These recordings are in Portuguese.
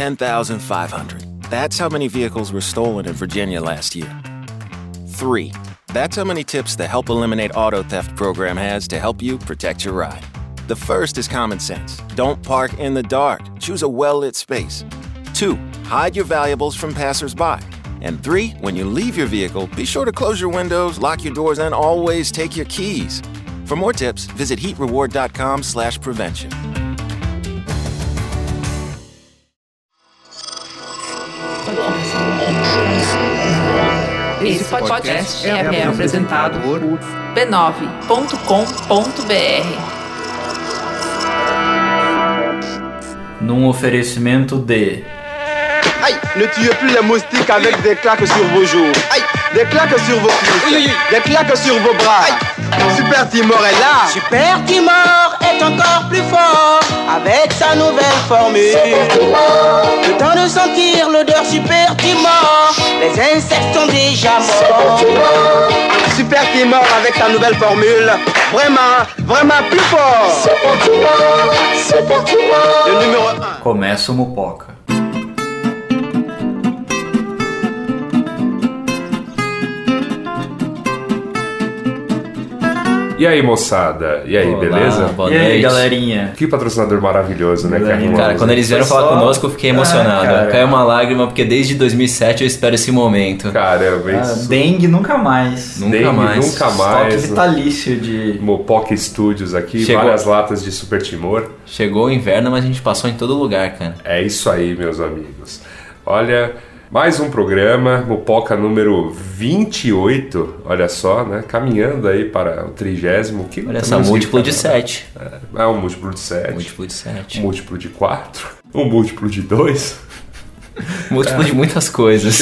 10,500. That's how many vehicles were stolen in Virginia last year. 3. That's how many tips the Help Eliminate Auto Theft program has to help you protect your ride. The first is common sense. Don't park in the dark. Choose a well lit space. 2. Hide your valuables from passersby. And 3. When you leave your vehicle, be sure to close your windows, lock your doors, and always take your keys. For more tips, visit heatreward.com Esse podcast é, é apresentado por b9.com.br. Num oferecimento de Aïe, ne tuez plus les moustiques avec des claques sur vos joues. Aïe, des claques sur vos cuisses. Des claques sur vos bras. Super Timor est là. Super Timor est encore plus fort avec sa nouvelle formule. Le temps de sentir l'odeur Super Timor, les insectes sont déjà morts. Super Timor avec sa nouvelle formule. Vraiment, vraiment plus fort. Le numéro 1. Começa o Mupoca. E aí, moçada? E aí, Olá, beleza? Boa e aí, noite. galerinha? Que patrocinador maravilhoso, né? que arrumamos, Cara, quando eles vieram Foi falar só- conosco, eu fiquei emocionado. Ah. Caiu uma lágrima, porque desde 2007 eu espero esse momento. Caramba, Ah, isso. dengue nunca mais. Nunca Dengue mais. Nunca Estoque mais. vitalício de. Mopoca Studios aqui, Chegou. várias latas de Super Timor. Chegou o inverno, mas a gente passou em todo lugar, cara. É isso aí, meus amigos. Olha, mais um programa, Mopoca número 28, olha só, né? Caminhando aí para o trigésimo. Que Olha só, também não múltiplo de significa 7. nada. É um múltiplo de 7, Múltiplo de 7. um múltiplo de 4, um múltiplo de 2. Múltiplo de muitas coisas.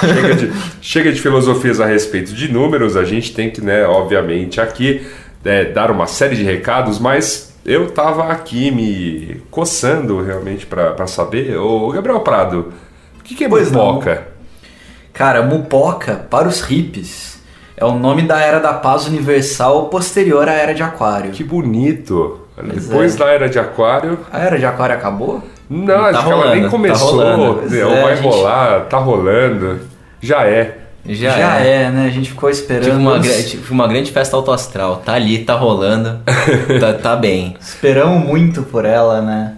chega, de, chega de filosofias a respeito de números, a gente tem que, né, obviamente, aqui é, dar uma série de recados, mas eu tava aqui me coçando realmente para saber. Ô, Gabriel Prado, o que, que é Pois não. mupoca? Cara, Mupoca, para os hippies, é o nome da Era da Paz Universal posterior à Era de Aquário. Que bonito! Pois Depois é. da era de Aquário, A Era de Aquário acabou? não, Tá acho que ela rolando, nem tá começou, rolando. Pois ou é, vai gente- rolar, tá rolando, já é. Já, é. é. né? A gente ficou esperando. Tive uma, tive uma grande festa autoastral. Tá ali, tá rolando. tá, tá bem. Esperamos muito por ela, né?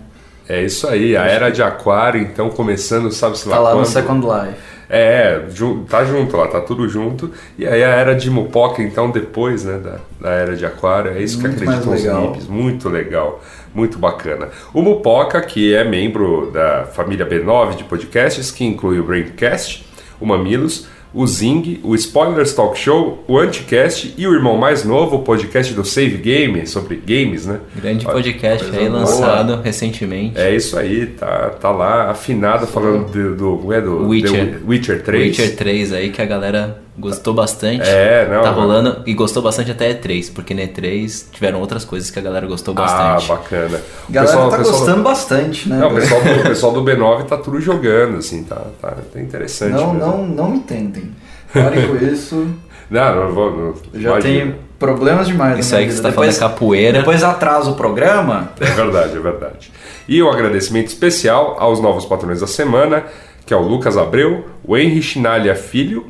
É isso aí, a era de Aquário, então começando, sabe-se lá Tá lá quando. no Second Life. É, tá junto lá, tá tudo junto. E aí a era de Mupoca, então, depois né, da, da era de Aquário, é isso Muito que acreditam os hippies. Muito legal, muito bacana. O Mupoca, que é membro da família B9 de podcasts, que inclui o Braincast, o Mamilos, o Zing, o Spoilers Talk Show, o Anticast e o irmão mais novo, o podcast do Save Game, sobre games, né? Grande Olha, podcast aí boa. lançado recentemente. É isso aí, tá, tá lá afinado falando do, do, é do Witcher. Witcher 3. Witcher 3 aí que a galera gostou bastante. É, não, Tá não. rolando e gostou bastante até E3, porque no E3 tiveram outras coisas que a galera gostou Ah, bastante. bacana. A galera tá gostando bastante, né? Não, o pessoal, do, o pessoal do B9 tá tudo jogando, assim, tá, tá, tá interessante. Não, mesmo. não, não me tentem. Parem com isso. Não, não vou. Não, já imagina. tenho problemas demais. na Isso aí que você vida. tá falando é capoeira. Depois atrasa o programa. É verdade, é verdade. E um agradecimento especial aos novos patrões da semana, que é o Lucas Abreu, o Henry Chinalha Filho,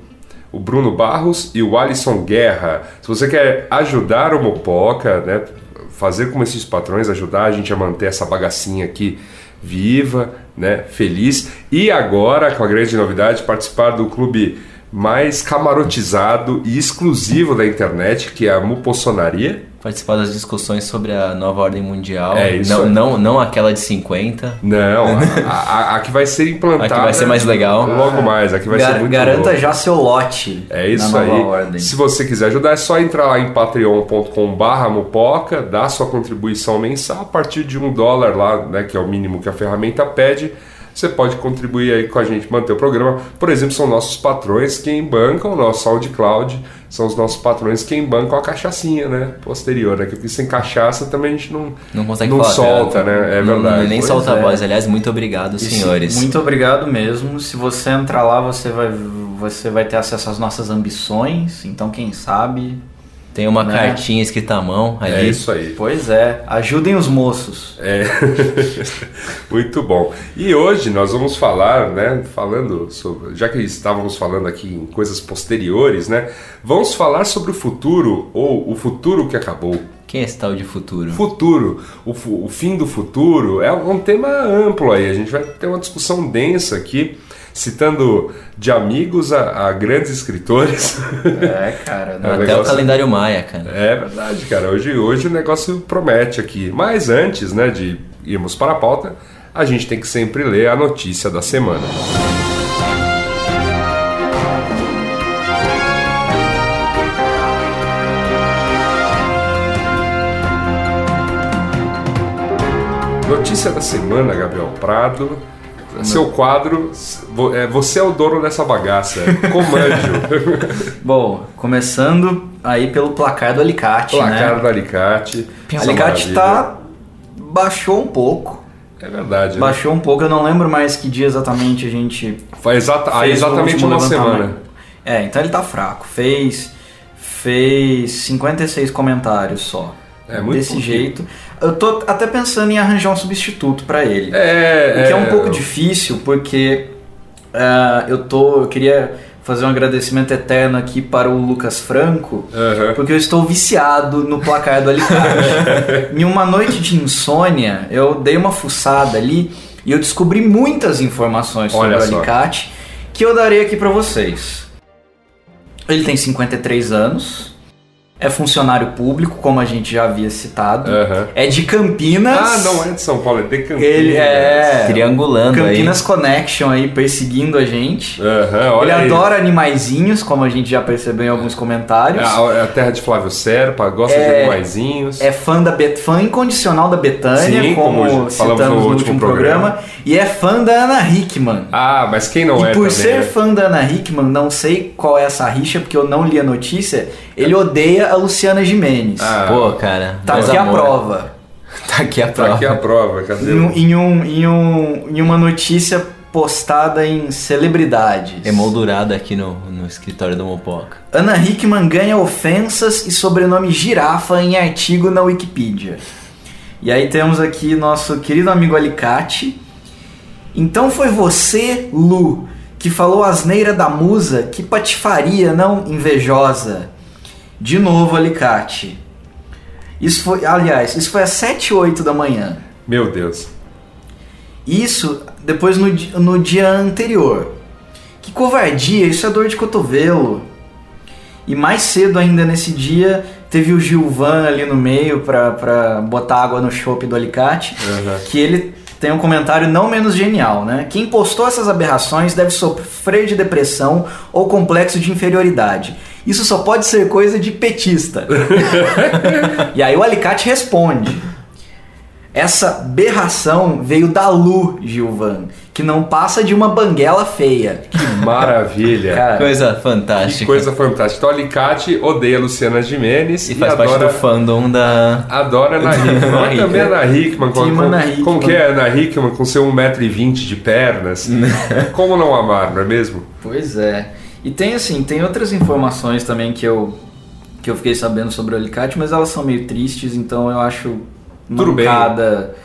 o Bruno Barros e o Alisson Guerra. Se você quer ajudar o Mopoca, né, fazer como esses patrões, ajudar a gente a manter essa bagacinha aqui viva, né, feliz. E agora, com a grande novidade, participar do clube mais camarotizado e exclusivo da internet, que é a Mupossonaria. Participar das discussões sobre a nova ordem mundial. É, isso não, aí. não, não aquela de 50. Não, a, a- a que vai ser implantada. A que vai ser mais legal. Logo mais, a que vai Gar- ser muito garanta louco. já seu lote. É isso na nova aí. Ordem. Se você quiser ajudar, é só entrar lá em patreon.com/barra mupoca, dar sua contribuição mensal a partir de um dólar lá, né, que é o mínimo que a ferramenta pede. Você pode contribuir aí com a gente, manter o programa. Por exemplo, são nossos patrões quem bancam o nosso SoundCloud, são os nossos patrões quem bancam a cachaçinha, né? Posterior, né? Porque sem cachaça também a gente não, Não consegue não falar solta, tanto. né? É Não- verdade. nem Pois solta é. a voz. Aliás, muito obrigado, E sim, senhores. Muito obrigado mesmo. Se você entrar lá, você vai, você vai ter acesso às nossas ambições. Então, quem sabe, Tem uma Né? cartinha escrita à mão ali. É isso aí. Pois é, ajudem os moços. É. Muito bom. E hoje nós vamos falar, né? Falando sobre. Já que estávamos falando aqui em coisas posteriores, né? Vamos falar sobre o futuro ou o futuro que acabou. Quem é esse tal de futuro? Futuro, o, o fim do futuro é um tema amplo aí. A gente vai ter uma discussão densa aqui, citando de amigos a, a grandes escritores. É, cara. É? Até negócio- o calendário maia, cara. É verdade, cara. Hoje, hoje o negócio promete aqui. Mas antes, né, de irmos para a pauta, a gente tem que sempre ler a notícia da semana. Notícia da semana, Gabriel Prado. Seu quadro, é, você é o dono dessa bagaça. Comande. Bom, começando aí pelo placar do Alicate, Placar né? do Alicate. Essa Alicate tá... baixou um pouco. É verdade, né? Baixou um pouco, eu não lembro mais que dia exatamente a gente Foi exata, há fez o exatamente uma semana. É, então ele tá fraco. Fez fez 56 comentários só. É, muito Desse pouquinho. jeito. Eu tô até pensando em arranjar um substituto pra ele. É, O que é um pouco difícil, porque ah, eu tô. Eu queria fazer um agradecimento eterno aqui para o Lucas Franco, Aham. porque eu estou viciado no placar do Alicate. em uma noite de insônia, eu dei uma fuçada ali e eu descobri muitas informações sobre Olha o só. Alicate que eu darei aqui para vocês. Ele tem 53 anos. É funcionário público, como a gente já havia citado. Aham. É de Campinas. Ah, não é de São Paulo, é de Campinas. Ele é. Triangulando Campinas Connection aí perseguindo a gente. Aham, Ele olha aí. adora animaizinhos, como a gente já percebeu em alguns É comentários. é a terra de Flávio Serpa, gosta de É- animaizinhos. É fã da Bet, fã incondicional da Betânia, Sim, como, como falamos citamos no no, último último programa. programa. E é fã da Ana Hickman. Ah, mas quem não e é por também, ser né? fã da Ana Hickman, não sei qual é essa rixa, porque eu não li a notícia, ele odeia a Luciana Gimenez. Ah, Pô, cara. tá aqui a amor. prova. Tá aqui a Tá prova. aqui a prova, cadê? Em, um- em, um, em, um, em uma notícia postada em celebridades. Emoldurada aqui no, no escritório do Mopoca. Ana Hickman ganha ofensas e sobrenome girafa em artigo na Wikipedia. E aí temos aqui nosso querido amigo Alicate. Então foi você, Lu, que falou asneira da musa, que patifaria, não invejosa. De novo, Alicate. Isso foi, aliás, isso foi às 7 8 da manhã. Meu Deus. Isso depois no, no dia anterior. Que covardia, isso é dor de cotovelo. E mais cedo ainda nesse dia teve o Gilvan ali no meio pra, pra botar água no chopp do alicate. Aham. Que ele tem um comentário não menos genial, né? Quem postou essas aberrações deve sofrer de depressão ou complexo de inferioridade. Isso só pode ser coisa de petista. e aí o alicate responde. Essa berração veio da Lu, Gilvan, que não passa de uma banguela feia. Que maravilha. Cara, Coisa fantástica. que coisa fantástica. Então, Alicate odeia Luciana Gimenez E faz parte adora... do fandom da. Adora Ana Hickman. Mas também Ana Hickman. Com, com, Ana Hickman. Como que é Ana Hickman com seu 1,20m de pernas? como não amar, não é mesmo? Pois é. E tem assim, tem outras informações também que eu que eu fiquei sabendo sobre o alicate, mas elas são meio tristes, então eu acho Tudo bem.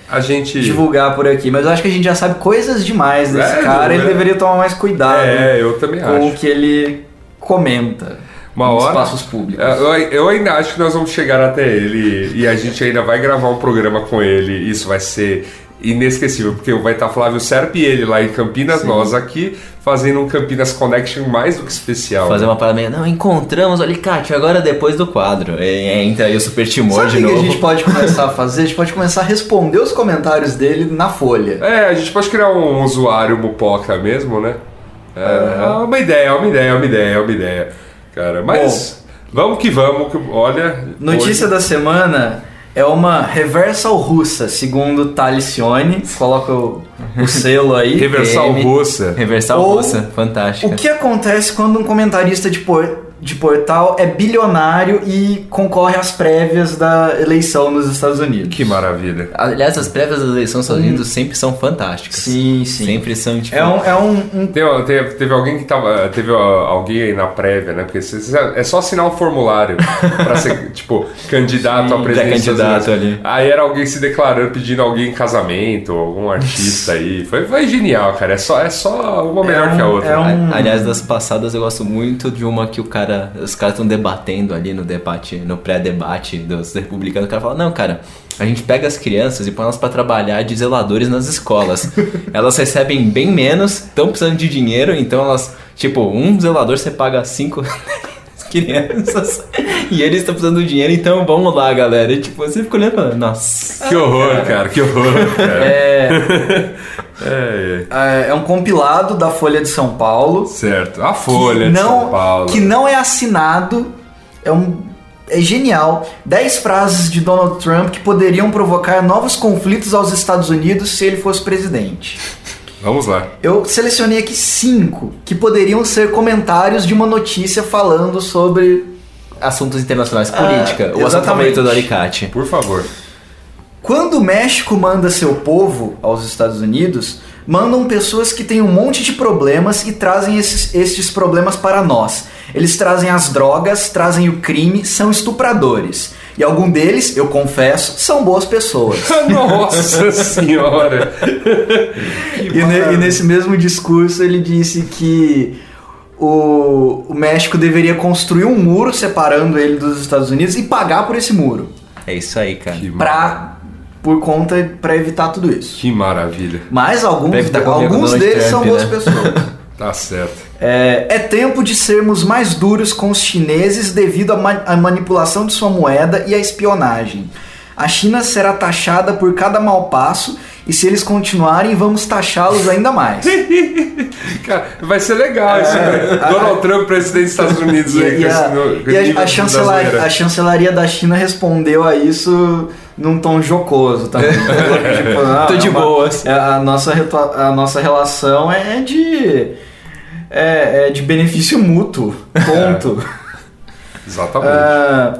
A gente... divulgar por aqui. Mas eu acho que a gente já sabe coisas demais desse É, cara, ele é? deveria tomar mais cuidado É, eu também com o acho. que ele comenta Uma hora- espaços públicos. É, Eu, eu ainda acho que nós vamos chegar até ele e a gente ainda vai gravar um programa com ele. Isso vai ser inesquecível, porque vai estar Flávio Serpa e ele lá em Campinas, nós aqui, fazendo um Campinas Connection mais do que especial. Fazer uma parada meio. Não, encontramos o alicate agora depois do quadro. E, e entra aí o Super Timor Sabe de o que a novo. gente pode começar a fazer? A gente pode começar a responder os comentários dele na folha. É, a gente pode criar um usuário Mupoca mesmo, né? É, é uma ideia, é uma ideia, é uma ideia, é uma ideia. Cara, mas vamos que vamos, que, olha. Notícia hoje- da semana é uma reversal russa, segundo Talicione. Coloca o o selo aí. Reversal PM. russa. Reversal Ou russa, fantástica. O que acontece quando um comentarista de, por- de portal é bilionário e concorre às prévias da eleição nos Estados Unidos? Que maravilha. Aliás, as prévias das eleições dos Estados Unidos sempre são fantásticas. Sim, sim. Sempre são, tipo... É um, é um, um- teve, teve alguém que tava. Teve alguém aí na prévia, né? Porque cê- cê- é só assinar um formulário pra ser, tipo, candidato a presidente. dos pré-candidato Estados Unidos. ali. Aí era alguém se declarando, pedindo alguém em casamento, algum artista aí. Foi, foi genial, cara. É só, é só uma melhor um- que a outra. é um- Aliás, das passadas eu gosto muito de uma que o cara. Os caras estão debatendo ali no debate, no pré-debate dos republicanos. O cara fala, não, cara, a gente pega as crianças e põe elas pra trabalhar de zeladores nas escolas. elas recebem bem menos, estão precisando de dinheiro, então elas. Tipo, um zelador você paga cinco. crianças e eles estão precisando do dinheiro, então vamos lá, galera. E tipo, você fica olhando e fala, nossa. Que horror, cara. Que horror, cara. é, É, é, é um compilado da Folha de São Paulo. certo. A Folha de não, São Paulo. Que não é assinado. É um. É genial. 10 frases de Donald Trump que poderiam provocar novos conflitos aos Estados Unidos se ele fosse presidente. Vamos lá. Eu selecionei aqui cinco que poderiam ser comentários de uma notícia falando sobre. Assuntos internacionais, política. o assunto Ah, exatamente. favorito do Alicate. Por favor. Quando o México manda seu povo aos Estados Unidos, mandam pessoas que têm um monte de problemas e trazem esses, estes problemas para nós. Eles trazem as drogas, trazem o crime, são estupradores. E algum deles, eu confesso, são boas pessoas. Nossa senhora. E, ne- e nesse mesmo discurso ele disse que o, o México deveria construir um muro separando ele dos Estados Unidos e pagar por esse muro. É isso aí, cara. Que, Pra, por conta para evitar tudo isso. que maravilha. Mas alguns, com alguns deles são boas né? pessoas. Tá certo. É, é tempo de sermos mais duros com os chineses devido à, ma- manipulação de sua moeda e à espionagem. A China será taxada por cada mau passo e se eles continuarem, vamos taxá-los ainda mais. Cara, vai ser legal esse a- Donald Trump, presidente dos Estados Unidos. E, aí, e a, esse no- e a- a de chancela- brasileira. a chancelaria da China respondeu a isso num tom jocoso também. Tipo, ah, Tô de é uma- boas. é, a, nossa, a nossa relação é de. É, é de benefício mútuo. Ponto. Exatamente. Ah,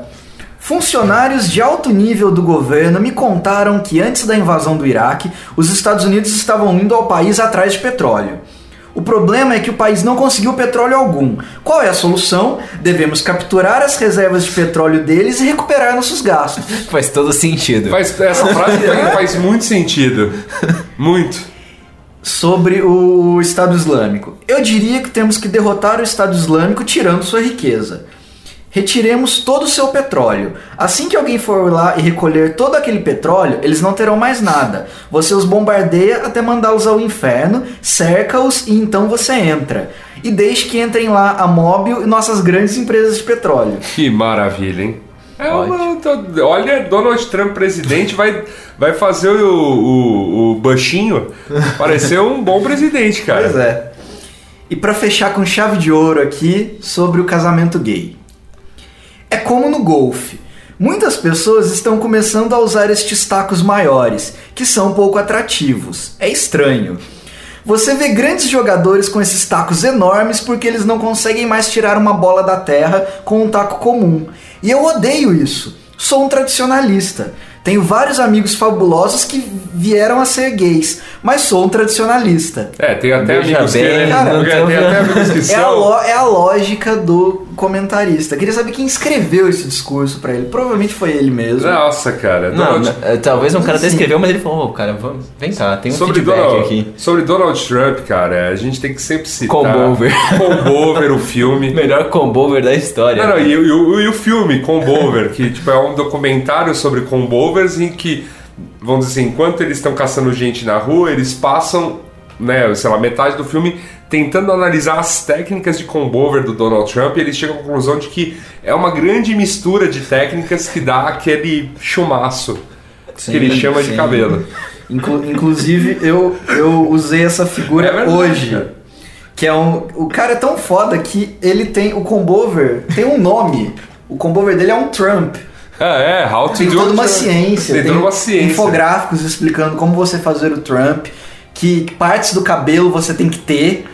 funcionários de alto nível do governo me contaram que antes da invasão do Iraque, os Estados Unidos estavam indo ao país atrás de petróleo. O problema é que o país não conseguiu petróleo algum. Qual é a solução? Devemos capturar as reservas de petróleo deles e recuperar nossos gastos. Faz todo sentido. Faz, essa frase faz muito sentido. Muito. Sobre o Estado Islâmico. Eu diria que temos que derrotar o Estado Islâmico tirando sua riqueza. Retiremos todo o seu petróleo. Assim que alguém for lá e recolher todo aquele petróleo, eles não terão mais nada. Você os bombardeia até mandá-los ao inferno, cerca-os e então você entra. E deixe que entrem lá a Mobil e nossas grandes empresas de petróleo. Que maravilha, hein? É uma- olha, Donald Trump presidente vai, vai fazer o, o, o Bushinho parecer um bom presidente, cara. Pois é. E pra fechar com chave de ouro aqui sobre o casamento gay. É como no golfe. Muitas pessoas estão começando a usar estes tacos maiores, que são pouco atrativos. É estranho. Você vê grandes jogadores com esses tacos enormes porque eles não conseguem mais tirar uma bola da terra com um taco comum. E eu odeio isso. Sou um tradicionalista. Tenho vários amigos fabulosos que vieram a ser gays, mas sou um tradicionalista. É, tem até Veja amigos bem, que, cara, tem até amigos que É a, lo- é a lógica do comentarista. Queria saber quem escreveu esse discurso pra ele. Provavelmente foi ele mesmo. Nossa, cara. Não, Donald- não, é, talvez um cara até escreveu, mas ele falou, ô, cara, vamos, vem cá, tem um Sobre feedback Donald, aqui. sobre Donald Trump, cara, a gente tem que sempre citar. Combover. Combover, o filme. Melhor combover da história. Não, não, e, o- e o- e o filme Combover, que tipo, é um documentário sobre combovers em que, vamos dizer assim, enquanto eles estão caçando gente na rua, eles passam, né, sei lá, metade do filme tentando analisar as técnicas de combover do Donald Trump e eles chegam à conclusão de que é uma grande mistura de técnicas que dá aquele chumaço que ele chama de sim. cabelo. Inclu- inclusive, eu, eu usei essa figura É verdade, hoje. cara. Que é um. O cara é tão foda que ele tem. O Combover tem um nome. O Combover dele é um Trump. É, é, how to Tem do toda uma Trump. ciência. Tem toda uma ciência. infográficos explicando como você fazer o Trump. que partes do cabelo você tem que ter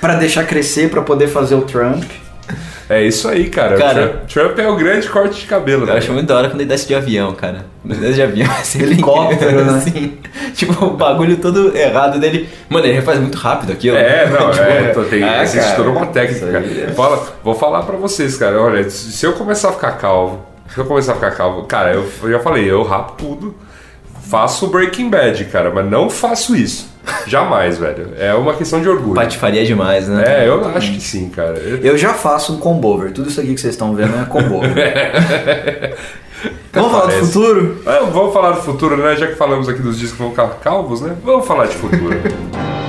pra deixar crescer pra poder fazer o Trump. É isso aí, cara. Cara- Trump, Trump é o grande corte de cabelo, Eu né? acho muito da hora quando ele desce de avião, cara. Ele desce de avião é sempre Helicóptero, né? assim. Tipo, o bagulho todo errado dele. Mano, ele faz muito rápido aquilo. É, não, Tipo, é, tô- tem, é, existe cara, toda uma técnica, cara. é- Fala, vou falar pra vocês, cara, olha, se eu começar a ficar calvo, se eu começar a ficar calvo, cara, eu, eu já falei, eu rapo tudo, faço Breaking Bad, cara, mas não faço isso. Jamais, velho. É uma questão de orgulho. Patifaria demais, né? É, eu acho que sim, cara. Eu- já faço um combover. Tudo isso aqui que vocês estão vendo é combover. Vamos falar do futuro? É, vamos falar do futuro, né? Já que falamos aqui dos dias que vão ficar calvos, né? Vamos falar de futuro.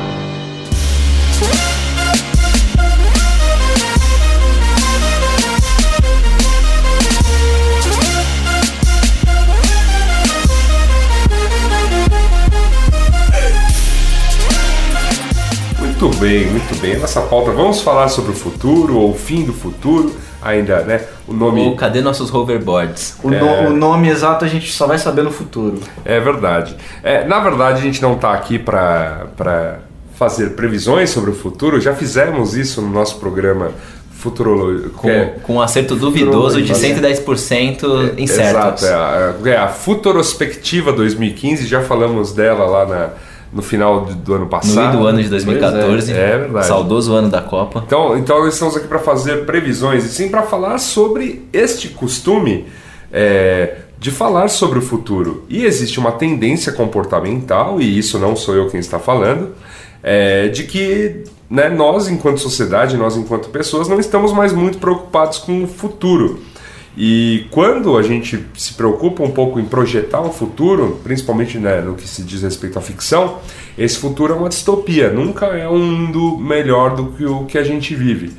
Muito bem, muito bem. Nessa pauta vamos falar sobre o futuro ou o fim do futuro. Ainda, né? O nome. Ou cadê nossos hoverboards? O, no- o nome exato a gente só vai saber no futuro. É verdade. É, na verdade, a gente não está aqui para fazer previsões sobre o futuro. Já fizemos isso no nosso programa. Com, com um acerto duvidoso de 110% incerto. Exato. É a, é a Futurospectiva 2015. Já falamos dela lá na- no final do, ano No passado. meio do ano de 2014. Pois é, é verdade. Saudoso ano da Copa. Então, então nós estamos aqui para fazer previsões e sim para falar sobre este costume é, de falar sobre o futuro. E existe uma tendência comportamental, e isso não sou eu quem está falando, é, de que né, nós, enquanto sociedade, nós, enquanto pessoas, não estamos mais muito preocupados com o futuro. E quando a gente se preocupa um pouco em projetar um futuro, principalmente né, no que se diz respeito à ficção, esse futuro é uma distopia, nunca é um mundo melhor do que o que a gente vive.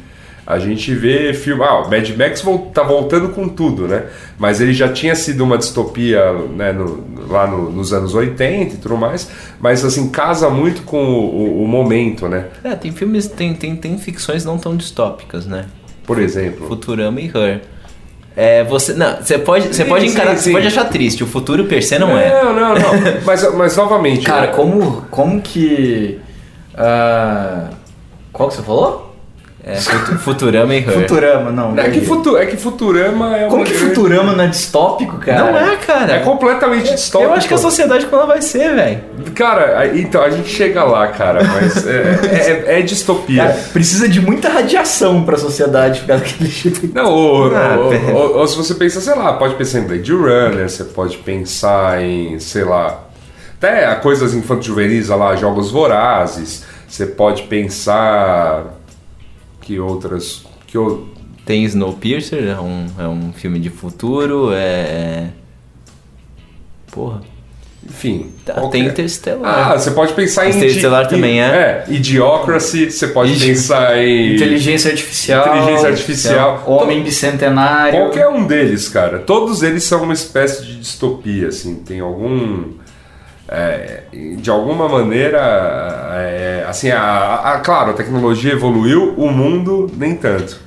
A gente vê filme. Ah, o Mad Max tá voltando com tudo, né? Mas ele já tinha sido uma distopia né, no- lá no- nos anos 80 e tudo mais, mas assim, casa muito com o, o- o momento, né? É, tem filmes, tem, tem, tem ficções não tão distópicas, né? Por exemplo. Futurama e Her. É, você, não, você pode, você Sim, pode sim, encarar, sim. você pode achar triste, o futuro per se não é. Não, não, não. mas, mas novamente. Cara, né? como, como que. ah, qual que você falou? É, Futu- Futurama e Her. Futurama, não. É que, futu, é que Futurama é Como que grande- Futurama não é distópico, cara? Não é, cara. É completamente distópico. Eu acho que a sociedade como ela vai ser, velho. Cara, então a gente chega lá, cara, mas é, é- é distopia. Cara, precisa de muita radiação pra sociedade ficar daquele jeito. Não, ou, Ah, ou- ou- ou se você pensa, sei lá, pode pensar em Blade Runner, você pode pensar em, sei lá, até coisas infanto-juvenis, olha lá, Jogos Vorazes, você pode pensar que outras... Que, o- Tem Snowpiercer, é um, é um filme de futuro, é... Porra. enfim. Tá, qualquer- tem Interstellar. Ah, você pode pensar em... Interestelar Idi- também é. É, Idiocracy, você pode Idi- pensar em... Inteligência artificial. Inteligência artificial. Homem bicentenário. Qualquer um deles, cara. Todos eles são uma espécie de distopia, assim. Tem algum. É, de alguma maneira. é, assim, a, a- claro, a tecnologia evoluiu, o mundo nem tanto.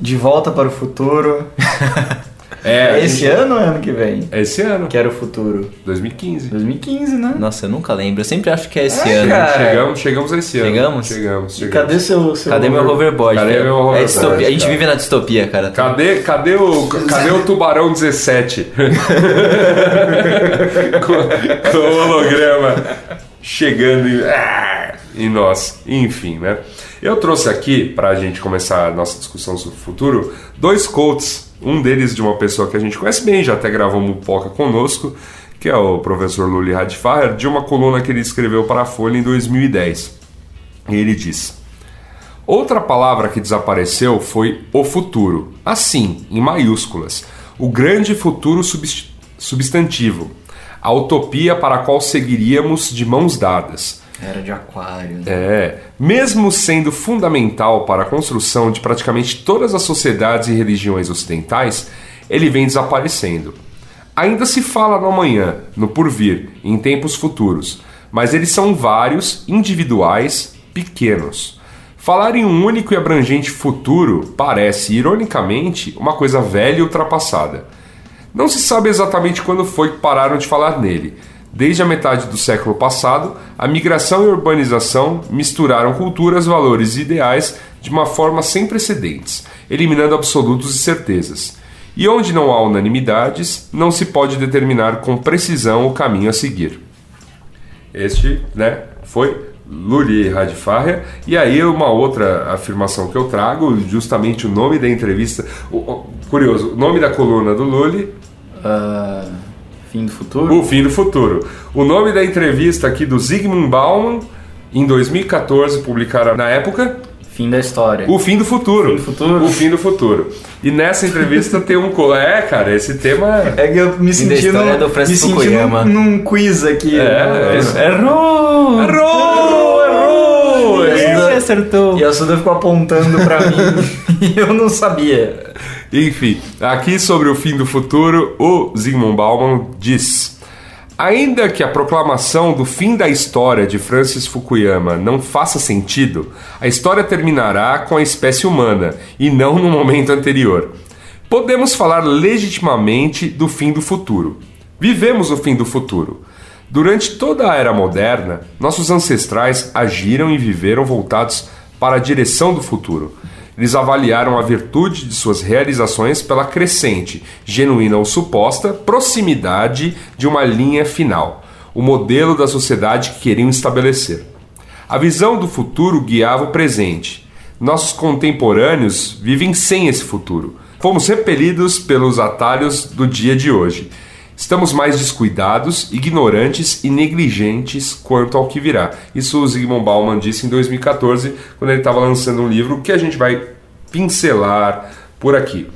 De volta para o futuro. É, É esse ano ou é ano que vem? É esse ano, Que era o futuro. 2015. 2015, né? Nossa, eu nunca lembro. Eu sempre acho que é esse É, ano. cara. Chegamos, chegamos a esse ano. Chegamos? Chegamos, E chegamos. cadê seu, seu Cadê meu hoverboard? Cadê meu É hoverboard, distopia. A gente vive na distopia, cara. Cadê, cadê, o, cadê o Tubarão 17? com, com o holograma chegando em, ah, em nós. Enfim, né? Eu trouxe aqui, pra gente começar a nossa discussão sobre o futuro, dois quotes. Um deles de uma pessoa que a gente conhece bem, já até gravou Mupoca conosco, que é o professor Luli Radfacher, de uma coluna que ele escreveu para a Folha em 2010. E ele diz... Outra palavra que desapareceu foi o futuro. Assim, em maiúsculas. O grande futuro subst- substantivo. A utopia para a qual seguiríamos de mãos dadas. Era de aquário. né? É, mesmo sendo fundamental para a construção de praticamente todas as sociedades e religiões ocidentais, ele vem desaparecendo. Ainda se fala no amanhã, no porvir, em tempos futuros, mas eles são vários, individuais, pequenos. Falar em um único e abrangente futuro parece, ironicamente, uma coisa velha e ultrapassada. Não se sabe exatamente quando foi que pararam de falar nele. Desde a metade do século passado, a migração e a urbanização misturaram culturas, valores e ideais de uma forma sem precedentes, eliminando absolutos e certezas. E onde não há unanimidades, não se pode determinar com precisão o caminho a seguir. Este, né, foi Lully Radfarria. E aí uma outra afirmação que eu trago, justamente o nome da entrevista, o, o, curioso, o nome da coluna do Lully Ah, fim do futuro? O Fim do Futuro. O nome da entrevista aqui do Zygmunt Bauman, em 2014, publicaram na época, Fim da história. O Fim do Futuro. Fim do Futuro. O Fim do Futuro. E nessa entrevista tem um... É, cara, esse tema... É que eu me senti, história num, do me senti num, num quiz aqui. É, é isso. Errou! Errou! Errou! Acertou. E a Suda ficou apontando pra mim e eu não sabia. Enfim, aqui sobre o fim do futuro, o Zygmunt Bauman diz: Ainda que a proclamação do fim da história de Francis Fukuyama não faça sentido, a história terminará com a espécie humana e não no momento anterior. Podemos falar legitimamente do fim do futuro. Vivemos o fim do futuro. Durante toda a era moderna, nossos ancestrais agiram e viveram voltados para a direção do futuro. Eles avaliaram a virtude de suas realizações pela crescente, genuína ou suposta, proximidade de uma linha final, o modelo da sociedade que queriam estabelecer. A visão do futuro guiava o presente. Nossos contemporâneos vivem sem esse futuro. Fomos repelidos pelos atalhos do dia de hoje. Estamos mais descuidados, ignorantes e negligentes quanto ao que virá. Isso o Zygmunt Bauman disse em 2014, quando ele estava lançando um livro que a gente vai pincelar por aqui.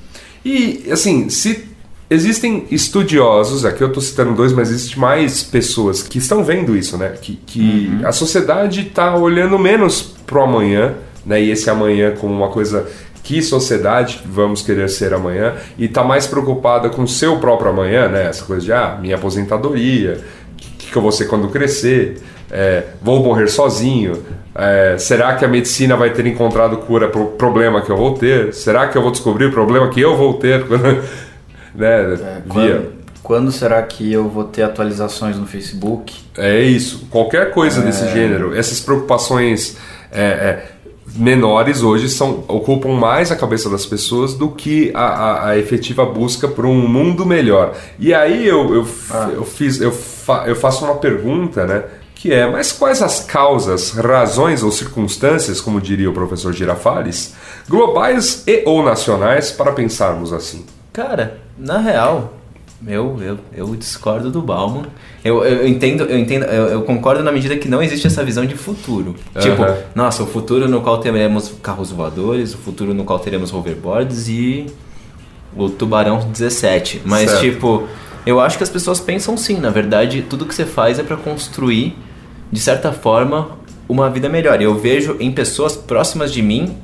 E, assim, se existem estudiosos, aqui eu estou citando dois, mas existem mais pessoas que estão vendo isso, né? Que, que a sociedade está olhando menos para o amanhã, né? E esse amanhã como uma coisa que sociedade vamos querer ser amanhã e está mais preocupada com o seu próprio amanhã, né? Essa coisa de ah, minha aposentadoria, o que, que eu vou ser quando crescer, é, vou morrer sozinho, é, será que a medicina vai ter encontrado cura para o problema que eu vou ter? Será que eu vou descobrir o problema que eu vou ter quando, né? via Quando, quando será que eu vou ter atualizações no Facebook? É isso. Qualquer coisa desse gênero, essas preocupações é, é, menores hoje são, ocupam mais a cabeça das pessoas do que a, a- a efetiva busca por um mundo melhor. E aí eu, eu, f- eu fiz, eu, fa- eu faço uma pergunta, né? Que é, mas quais as causas, razões ou circunstâncias, como diria o professor Girafales, globais e ou nacionais para pensarmos assim? Cara, na real, eu, eu, eu discordo do Bauman. Eu, eu, entendo, eu entendo, eu, eu concordo na medida que não existe essa visão de futuro. Tipo, Aham. nossa, o futuro no qual teremos carros voadores, o futuro no qual teremos hoverboards e o Tubarão 17. Mas, Certo. tipo, eu acho que as pessoas pensam sim. Na verdade, tudo que você faz é pra construir, de certa forma, uma vida melhor. E eu vejo em pessoas próximas de mim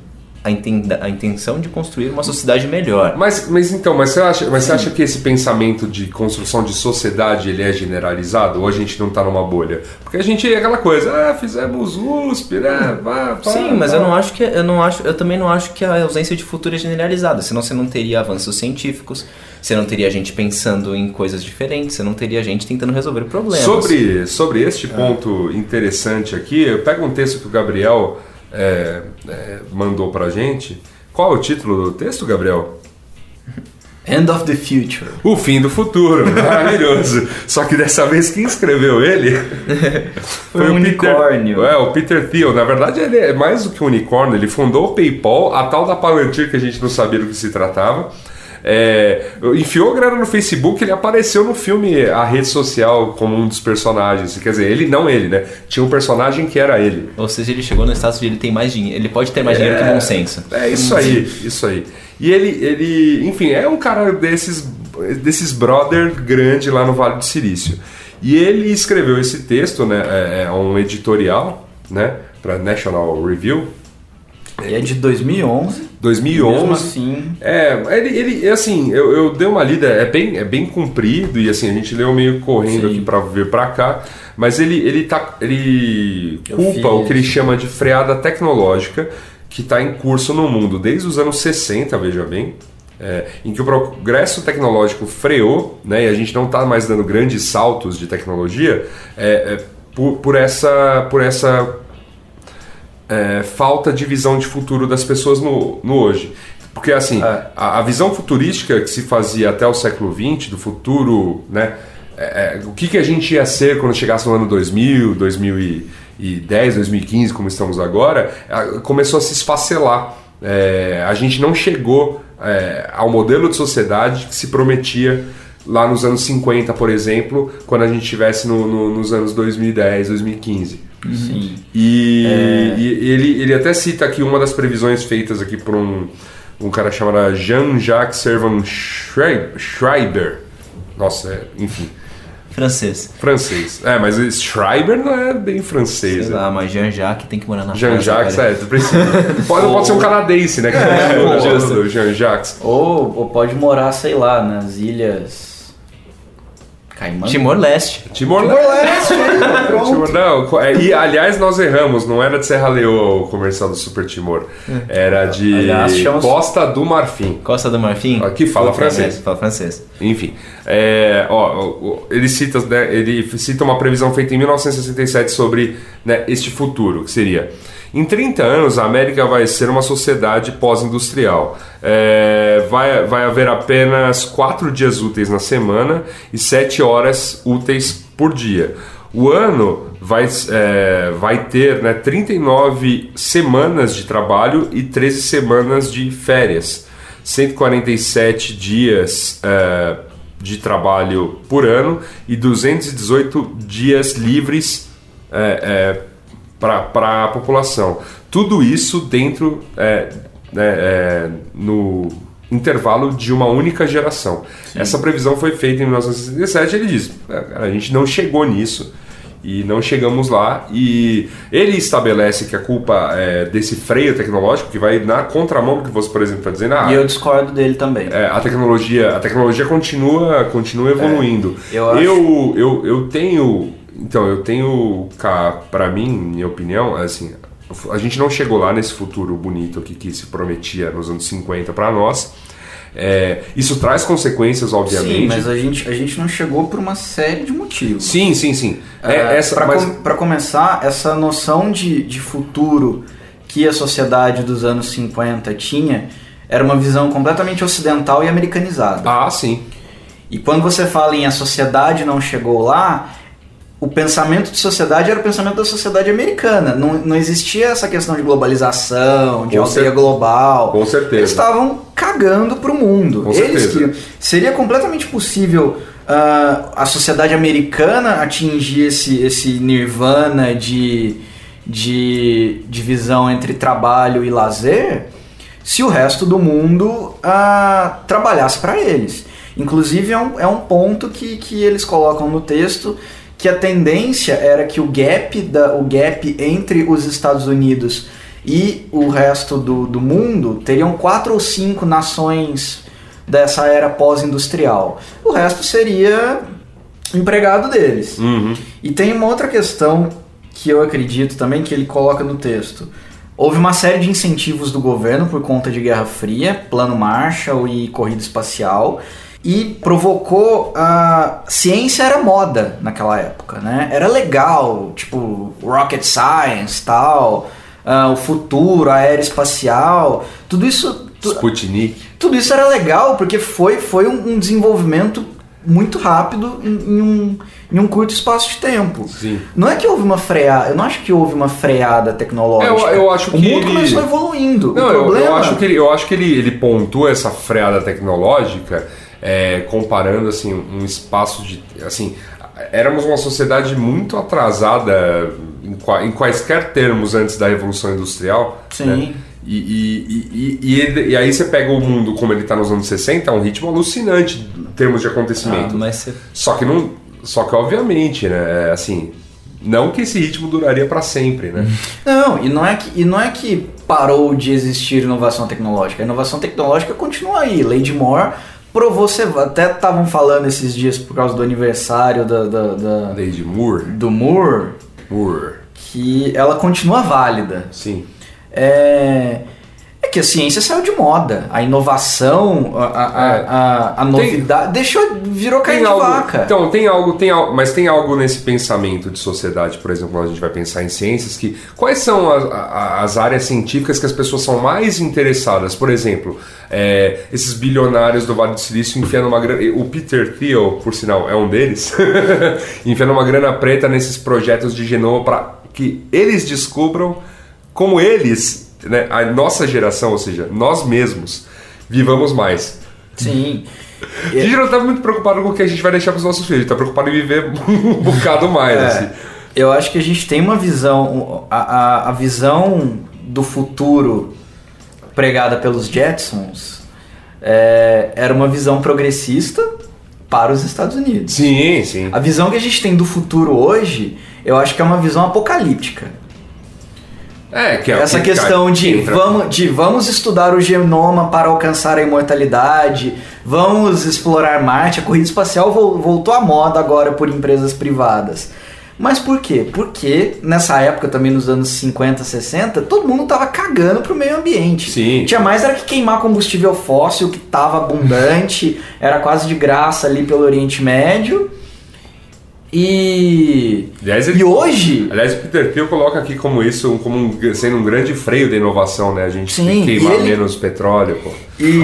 a, a intenção de construir uma sociedade melhor. Mas, mas então, mas você, acha, mas você acha que esse pensamento de construção de sociedade ele é generalizado ou a gente não tá numa bolha? Porque a gente é aquela coisa, ah, fizemos USP, né? Vá, pá, Sim, mas pá. eu não acho que eu não acho, eu também não acho que a ausência de futuro é generalizada, senão você não teria avanços científicos, você não teria gente pensando em coisas diferentes, você não teria gente tentando resolver problemas. Sobre, sobre este ponto interessante aqui, eu pego um texto que o Gabriel é, é, mandou pra gente. Qual é o título do texto, Gabriel? End of the Future. O fim do futuro, maravilhoso. Só que dessa vez quem escreveu ele Foi um unicórnio. Peter, é, o Peter Thiel. Na verdade, ele é mais do que um unicórnio. Ele fundou o PayPal, a tal da Palantir que a gente não sabia do que se tratava. É, enfiou grana no Facebook, ele apareceu no filme A Rede Social como um dos personagens. Quer dizer, ele não ele, né? Tinha um personagem que era ele. Ou seja, ele chegou no status de ele tem mais dinheiro, ele pode ter mais dinheiro que bom senso. É isso aí, isso aí. E ele, ele, enfim, é um cara desses, desses brother grande lá no Vale do Silício. E ele escreveu esse texto, né? É, é um editorial, né? Para National Review, É de 2011. 2011. Mesmo assim, É, ele, ele assim, eu, eu dei uma lida, é bem, é bem comprido e assim, a gente leu meio correndo Sim. aqui pra vir pra cá, mas ele, ele tá ele Eu culpa fiz. o que ele chama de freada tecnológica que está em curso no mundo desde os anos 60, veja bem. é, em que o progresso tecnológico freou, né, e a gente não está mais dando grandes saltos de tecnologia, é, é, por, por essa, por essa é, falta de visão de futuro das pessoas no, no hoje. Porque assim, É. a, a visão futurística que se fazia até o século XX, do futuro, né? é, é, o que, que a gente ia ser quando chegasse no ano 2000, 2010, 2015, como estamos agora, começou a se esfacelar. É, a gente não chegou é, ao modelo de sociedade que se prometia lá nos anos 50, por exemplo, quando a gente estivesse no- no- nos anos 2010, 2015. Sim. E, É. e ele, ele até cita aqui uma das previsões feitas aqui por um, um cara chamado Jean-Jacques Servan Schreib- Schreiber. Nossa, é, enfim, Francês. francês. É, mas Schreiber não é bem francês. Sei né? lá, mas Jean-Jacques tem que morar na Jean-Jacques, é, tu precisa. Pode, pode ser um canadense, né? Que É, é, Jean-Jacques. Ou, ou pode morar, sei lá, nas ilhas. Caimã? Timor-Leste. Timor-Leste. Timor, não, é, e aliás, nós erramos, não era de Serra Leoa o comercial do Super Timor. Era de Aliás, Costa do Marfim. Costa do Marfim. Aqui fala francês. Fala francês. Enfim, é, ó, ele, cita, né, ele cita uma previsão feita em 1967 sobre né, este futuro, que seria... Em 30 anos, a América vai ser uma sociedade pós-industrial. É, vai, vai haver apenas 4 dias úteis na semana e 7 horas úteis por dia. O ano vai, é, vai ter né, 39 semanas de trabalho e 13 semanas de férias. 147 dias é, de trabalho por ano e 218 dias livres para a população. Tudo isso dentro é, né, é, no intervalo de uma única geração. Essa previsão foi feita em 1967. Ele diz: "É, a gente não chegou nisso e não chegamos lá. E ele estabelece que a culpa é desse freio tecnológico que vai na contramão do que você, por exemplo, está dizendo. Ah, E eu discordo dele também. é, a tecnologia, a tecnologia continua, continua evoluindo. É, eu acho- eu, eu, eu tenho, então eu tenho cá para mim, minha opinião, assim, a gente não chegou lá nesse futuro bonito que, que se prometia nos anos 50 para nós. É, isso traz consequências, obviamente. Sim, mas a gente, a gente não chegou por uma série de motivos. sim, sim, sim. É, É, essa, para mas- começar, essa noção de, de futuro que a sociedade dos anos 50 tinha era uma visão completamente ocidental e americanizada. Ah, sim. E quando você fala em a sociedade não chegou lá, o pensamento de sociedade era o pensamento da sociedade americana. Não, não existia essa questão de globalização, de aldeia global. com certeza. Eles estavam cagando pro mundo. Com Eles certeza. queriam. Seria completamente possível ah, a sociedade americana atingir esse, esse nirvana de, de divisão entre trabalho e lazer se o resto do mundo ah, trabalhasse para eles. Inclusive é um, é um ponto que, que eles colocam no texto que a tendência era que o gap, da, o gap entre os Estados Unidos e o resto do, do mundo teriam quatro ou cinco nações dessa era pós-industrial. O resto seria empregado deles. Uhum. E tem uma outra questão que eu acredito também que ele coloca no texto. Houve uma série de incentivos do governo por conta de Guerra Fria, Plano Marshall e corrida espacial, e provocou a ciência era moda naquela época, né? Era legal, tipo rocket science, tal, ah, o futuro, a era espacial, tudo isso tu- Sputnik. tudo isso era legal porque foi, foi um, um desenvolvimento muito rápido em, em um, em um curto espaço de tempo. Sim. Não é que houve uma freada, eu não acho que houve uma freada tecnológica. Eu- eu acho o que mundo ele- começou evoluindo. Não, o eu- problema eu, acho que ele, eu acho que ele, ele pontua essa freada tecnológica é, comparando assim um espaço de assim éramos uma sociedade muito atrasada em, qua- em quaisquer termos antes da revolução industrial. Sim. né? E, e, e, e, aí você pega o mundo como ele está nos anos 60, é um ritmo alucinante em termos de Ah, acontecimento. mas você Só que não, só que obviamente, né, é, assim, não que esse ritmo duraria para sempre, né? Não, e não, é que, e não é que parou de existir inovação tecnológica. A inovação tecnológica continua aí. Lady Moore provou ser. Até estavam falando esses dias por causa do aniversário da, da- da- Lady Moore, do Moore Moore, que ela continua válida. sim. É, É que a ciência saiu de moda. A inovação, a, a, É. a, a novidade. Deixou. Virou Tem de algo, vaca. então, tem algo, tem algo, mas tem algo nesse pensamento de sociedade, por exemplo, quando a gente vai pensar em ciências, que quais são as áreas científicas que as pessoas são mais interessadas? Por exemplo, é, esses bilionários do Vale do Silício enfiando uma grana. O Peter Thiel, por sinal, é um deles, enfiando uma grana preta nesses projetos de genoma para que eles descubram como eles, né, a nossa geração, ou seja, nós mesmos, vivamos mais. Sim. A gente não tá muito preocupado com o que a gente vai deixar pros nossos filhos, tá preocupado em viver um bocado mais, É, assim. Eu acho que a gente tem uma visão, a, a, a visão do futuro pregada pelos Jetsons é, era uma visão progressista para os Estados Unidos. Sim, sim. A visão que a gente tem do futuro hoje, eu acho que é uma visão apocalíptica. É, que é Essa que questão cai- de entra- vamos, de vamos estudar o genoma para alcançar a imortalidade, vamos explorar Marte, a corrida espacial vol- voltou à moda agora por empresas privadas. Mas por quê? Porque nessa época, também nos anos 50, 60, todo mundo tava cagando pro meio ambiente. Sim. Tinha mais era que queimar combustível fóssil, que tava abundante, era quase de graça ali pelo Oriente Médio. E. Aliás, ele- E hoje. Aliás, o Peter Thiel coloca aqui como isso, como um- sendo um grande freio da inovação, né? A gente Sim, tem que queimar ele- menos petróleo, pô. E,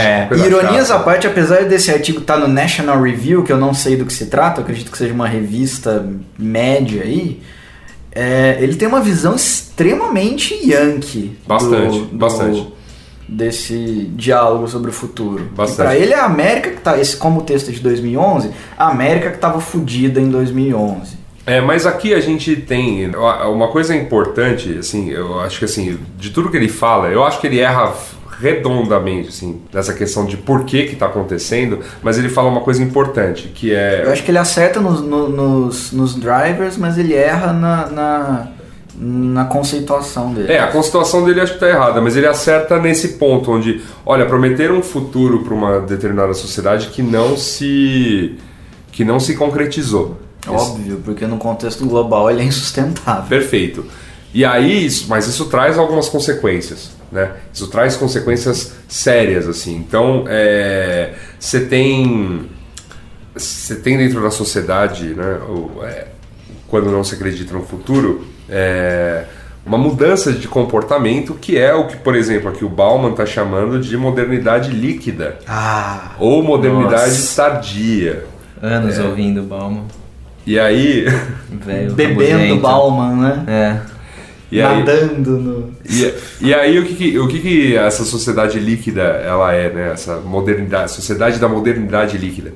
é, coisa ironias chata. à parte, apesar desse artigo estar no National Review, que eu não sei do que se trata, eu acredito que seja uma revista média aí, é, ele tem uma visão extremamente yankee. Bastante, bastante. Desse diálogo sobre o futuro. Para ele é a América que tá, esse, como o texto é de 2011, a América que estava fodida em 2011. É, mas aqui a gente tem uma coisa importante, assim, eu acho que assim, de tudo que ele fala, eu acho que ele erra redondamente, assim, nessa questão de por que que tá acontecendo, mas ele fala uma coisa importante, que é... Eu acho que ele acerta nos, no- nos, nos drivers, mas ele erra na, na, na conceituação dele. É, a constituição dele acho que tá errada, mas ele acerta nesse ponto onde, olha, prometer um futuro para uma determinada sociedade que não se que não se concretizou. Óbvio, porque no contexto global ele é insustentável. Perfeito. E aí, isso- mas isso traz algumas consequências, né? Isso traz consequências sérias, assim. Então, é, você tem, você tem dentro da sociedade, né? o- é, quando não se acredita no futuro, é, uma mudança de comportamento que é o que, por exemplo, aqui o Bauman está chamando de modernidade líquida Ah, ou modernidade Nossa. tardia. Anos É. ouvindo Bauman. E aí, Velho. bebendo. Bauman, né? É. e aí Nadando no. E, e aí o que, que- o que, que essa sociedade líquida ela é, né? Essa modernidade, sociedade da modernidade líquida.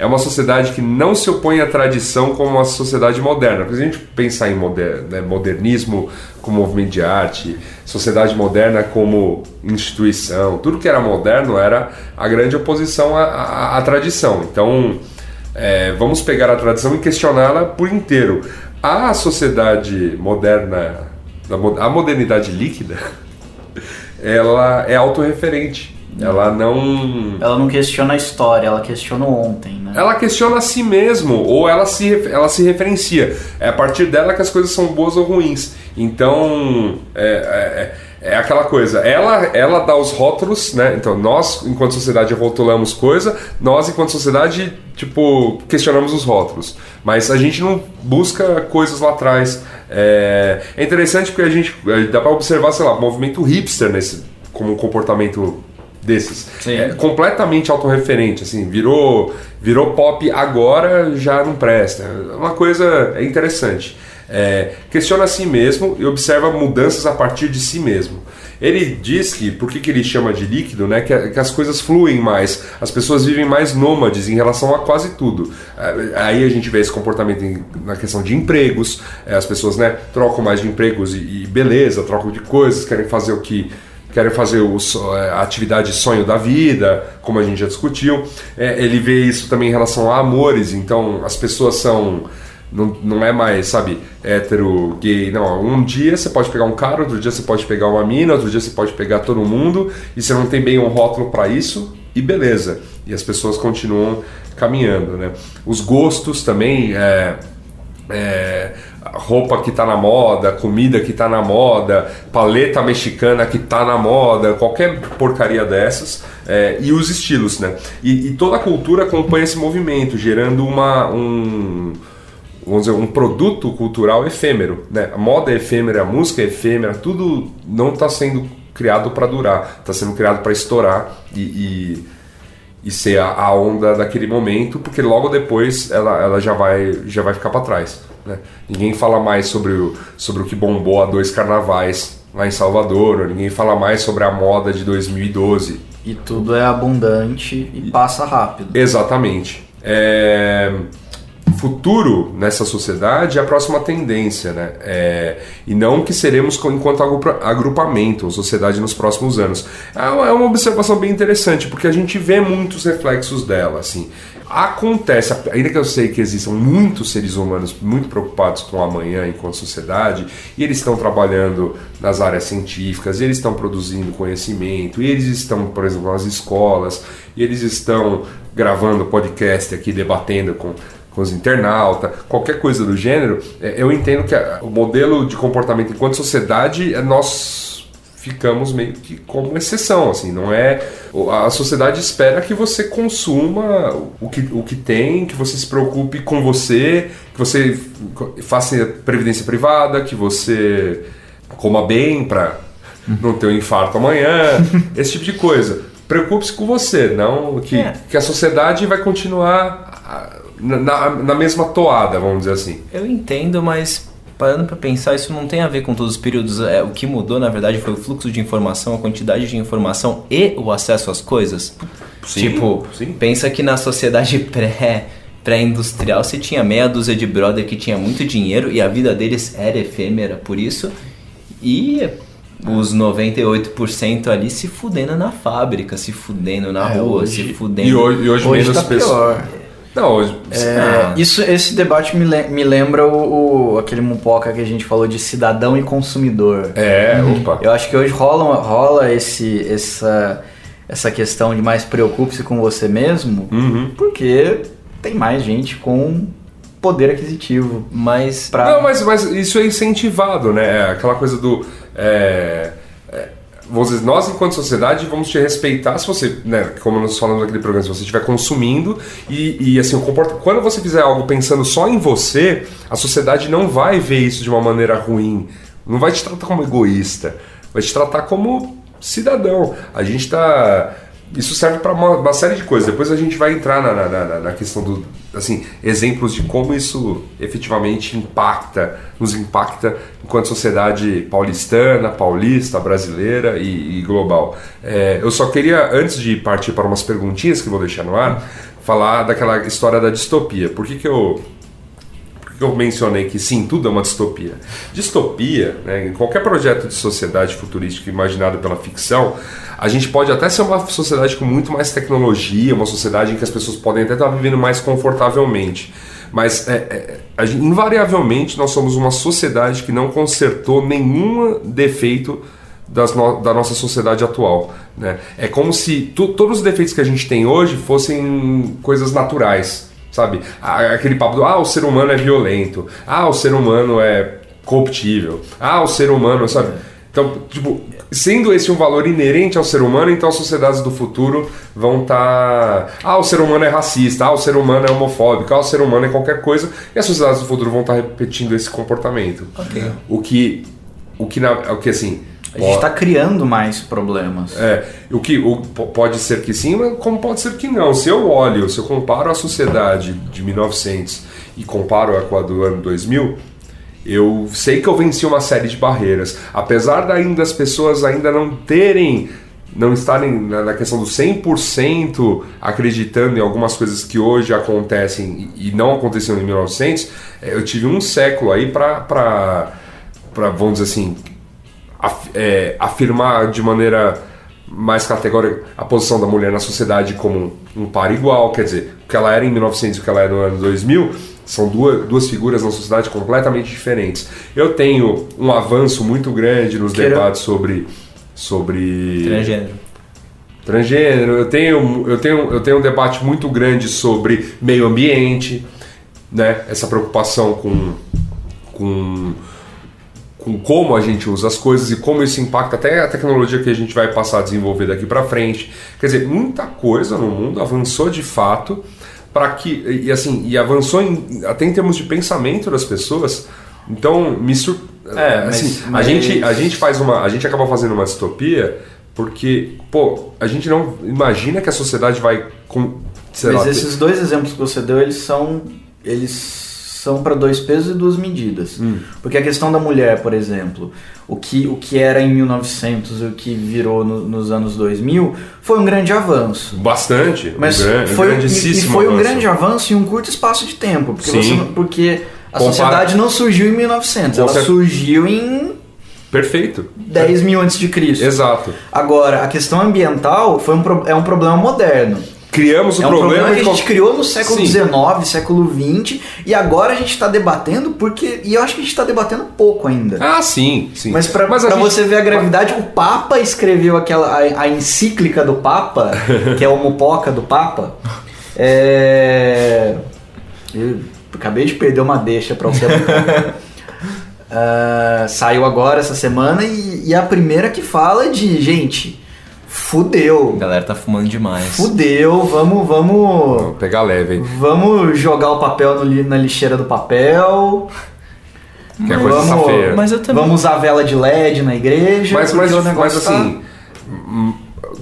É uma sociedade que não se opõe à tradição como a sociedade moderna. Porque se a gente pensar em moder, né, modernismo como movimento de arte, sociedade moderna como instituição, tudo que era moderno era a grande oposição à, à- à tradição. Então, é, vamos pegar a tradição e questioná-la por inteiro. A sociedade moderna, a mo- a modernidade líquida, ela é autorreferente. Ela não. Ela não questiona a história, ela questiona ontem, né? Ela questiona a si mesmo, ou ela se, ela se referencia. É a partir dela que as coisas são boas ou ruins. Então, é, é, é aquela coisa. Ela, ela dá os rótulos, né? Então, nós, enquanto sociedade, rotulamos coisa, nós, enquanto sociedade, tipo, questionamos os rótulos. Mas a gente não busca coisas lá atrás. É, é interessante porque a gente dá pra observar, sei lá, movimento hipster nesse, como um comportamento desses. Sim. É completamente autorreferente, assim, virou, virou pop agora, já não presta. É uma coisa é interessante. É, questiona a si mesmo e observa mudanças a partir de si mesmo. Ele diz que, por que, que ele chama de líquido, né? Que, que as coisas fluem mais, as pessoas vivem mais nômades em relação a quase tudo. É, Aí a gente vê esse comportamento em- na questão de empregos, é, as pessoas né, trocam mais de empregos e, e beleza, trocam de coisas, querem fazer o que querem fazer é, a atividade sonho da vida, como a gente já discutiu. É, ele vê isso também em relação a amores, então as pessoas são. Não, não é mais, sabe, hétero, gay. Não, um dia você pode pegar um cara, outro dia você pode pegar uma mina, outro dia você pode pegar todo mundo, e você não tem bem um rótulo para isso, e beleza. E as pessoas continuam caminhando, né? Os gostos também. É, é, roupa que tá na moda, comida que tá na moda, paleta mexicana que tá na moda, qualquer porcaria dessas, é, e os estilos, né? E, e, toda a cultura acompanha esse movimento, gerando uma, um, vamos dizer, um produto cultural efêmero, né? A moda é efêmera, a música é efêmera, tudo não está sendo criado para durar, está sendo criado para estourar e, e, e ser a, onda daquele momento, porque logo depois ela, ela já vai já vai ficar para trás. Né? Ninguém fala mais sobre o, sobre o que bombou há dois carnavais lá em Salvador, ninguém fala mais sobre a moda de 2012. E tudo é abundante e passa rápido. Exatamente. É futuro nessa sociedade é a próxima tendência, né? É, e não que seremos enquanto agrupamento ou sociedade nos próximos anos. É, é uma observação bem interessante, porque a gente vê muitos reflexos dela, assim. Acontece, ainda que eu sei que existam muitos seres humanos muito preocupados com o amanhã enquanto sociedade, e eles estão trabalhando nas áreas científicas, eles estão produzindo conhecimento, e eles estão, por exemplo, nas escolas, e eles estão gravando podcast aqui, debatendo com com os internautas, qualquer coisa do gênero, é, eu entendo que o modelo de comportamento enquanto sociedade é nós ficamos meio que como exceção, assim, não é a sociedade espera que você consuma o que, o que tem, que você se preocupe com você, que você faça previdência privada, que você coma bem para não ter um infarto amanhã, esse tipo de coisa. Preocupe-se com você, não que, é. que a sociedade vai continuar na, na mesma toada, vamos dizer assim. Eu entendo, mas parando para pensar, isso não tem a ver com todos os períodos. É, o que mudou, na verdade, foi o fluxo de informação, a quantidade de informação e o acesso às coisas. Sim, tipo, sim. pensa que na sociedade pré pré-industrial você tinha meia dúzia de brother que tinha muito dinheiro e a vida deles era efêmera por isso. E os 98% ali se fudendo na fábrica, se fudendo na é, rua, hoje, se fudendo. E hoje, e hoje, hoje menos tá pessoas. Não, é, ah. isso, esse debate me, me lembra o, o, aquele mupoca que a gente falou de cidadão e consumidor. É, opa. Eu acho que hoje rola, rola esse, essa, essa questão de mais preocupe-se com você mesmo, uhum. porque tem mais gente com poder aquisitivo, mas pra... Não, mas, mas isso é incentivado, né? É aquela coisa do... É, dizer, nós enquanto sociedade vamos te respeitar se você, né, como nós falamos naquele programa, se você estiver consumindo e, e assim, o comporta... quando você fizer algo pensando só em você, a sociedade não vai ver isso de uma maneira ruim, não vai te tratar como egoísta, vai te tratar como cidadão. A gente está isso serve para uma, uma, série de coisas. Depois a gente vai entrar na, na, na, questão do assim exemplos de como isso efetivamente impacta, nos impacta enquanto sociedade paulistana, paulista, brasileira e, e global. É, eu só queria antes de partir para umas perguntinhas que vou deixar no ar, falar daquela história da distopia. Por que, que eu eu mencionei que sim, tudo é uma distopia. Distopia, né, em qualquer projeto de sociedade futurística imaginado pela ficção, a gente pode até ser uma sociedade com muito mais tecnologia, uma sociedade em que as pessoas podem até estar vivendo mais confortavelmente. Mas é, é, invariavelmente nós somos uma sociedade que não consertou nenhum defeito no, da nossa sociedade atual. Né? É como se tu, todos os defeitos que a gente tem hoje fossem coisas naturais sabe? Aquele papo do, ah, o ser humano é violento, ah, o ser humano é corruptível, ah, o ser humano, sabe? Então, tipo, sendo esse um valor inerente ao ser humano, então as sociedades do futuro vão estar. Tá... Ah, o ser humano é racista, ah, o ser humano é homofóbico, ah, o ser humano é qualquer coisa, e as sociedades do futuro vão estar tá repetindo esse comportamento. Okay. O que. O que, na, o que assim a gente está criando mais problemas. É, o que o, pode ser que sim, mas como pode ser que não. Se eu olho, se eu comparo a sociedade de 1900 e comparo com a do ano 2000, eu sei que eu venci uma série de barreiras. Apesar da ainda as pessoas ainda não terem não estarem na questão do 100% acreditando em algumas coisas que hoje acontecem e não aconteciam em 1900, é, eu tive um século aí para, vamos dizer assim, af, é, afirmar de maneira mais categórica a posição da mulher na sociedade como um par igual, quer dizer, o que ela era em 1900 e o que ela era no ano 2000 são duas, duas figuras na sociedade completamente diferentes. Eu tenho um avanço muito grande nos Queira. debates sobre sobre transgênero. Transgênero, eu tenho, eu, tenho, eu tenho um debate muito grande sobre meio ambiente, né? essa preocupação com com, com como a gente usa as coisas e como isso impacta até a tecnologia que a gente vai passar a desenvolver daqui para frente. Quer dizer, muita coisa no mundo avançou de fato para que e assim e avançou em, até em termos de pensamento das pessoas. Então me sur... É, mas- assim, mas- a gente a gente faz uma a gente acaba fazendo uma distopia porque pô a gente não imagina que a sociedade vai com Mas lá, esses dois exemplos que você deu, eles são eles são para dois pesos e duas medidas. Hum. Porque a questão da mulher, por exemplo, o que, o que era em 1900 e o que virou no- nos anos 2000 foi um grande avanço. bastante Mas um gran- um foi, e, e grandíssimo foi um grande avanço em um curto espaço de tempo. Porque, Sim. você porque a Compara- sociedade não surgiu em 1900, Com ela surgiu em perfeito 10 mil antes de Cristo. exato Agora, a questão ambiental foi um, é um problema moderno. Criamos o É um problema, que a gente criou no século. XIX, século XX, e agora a gente está debatendo porque. E eu acho que a gente está debatendo pouco ainda. ah sim sim Mas pra, a pra gente- você ver a gravidade, o Papa escreveu aquela a, a encíclica do Papa, que é o Mupoca do Papa. É... Eu acabei de perder uma deixa para o Ah, Saiu agora essa semana e, e a primeira que fala é de gente, A fudeu, galera tá fumando demais. fudeu, vamos, vamos, Vou pegar leve hein? vamos jogar o papel no li- na lixeira do papel. que a coisa tá vamos, feia Mas eu também. Vamos usar vela de LED na igreja. mas mas, o negócio mas tá- assim hum,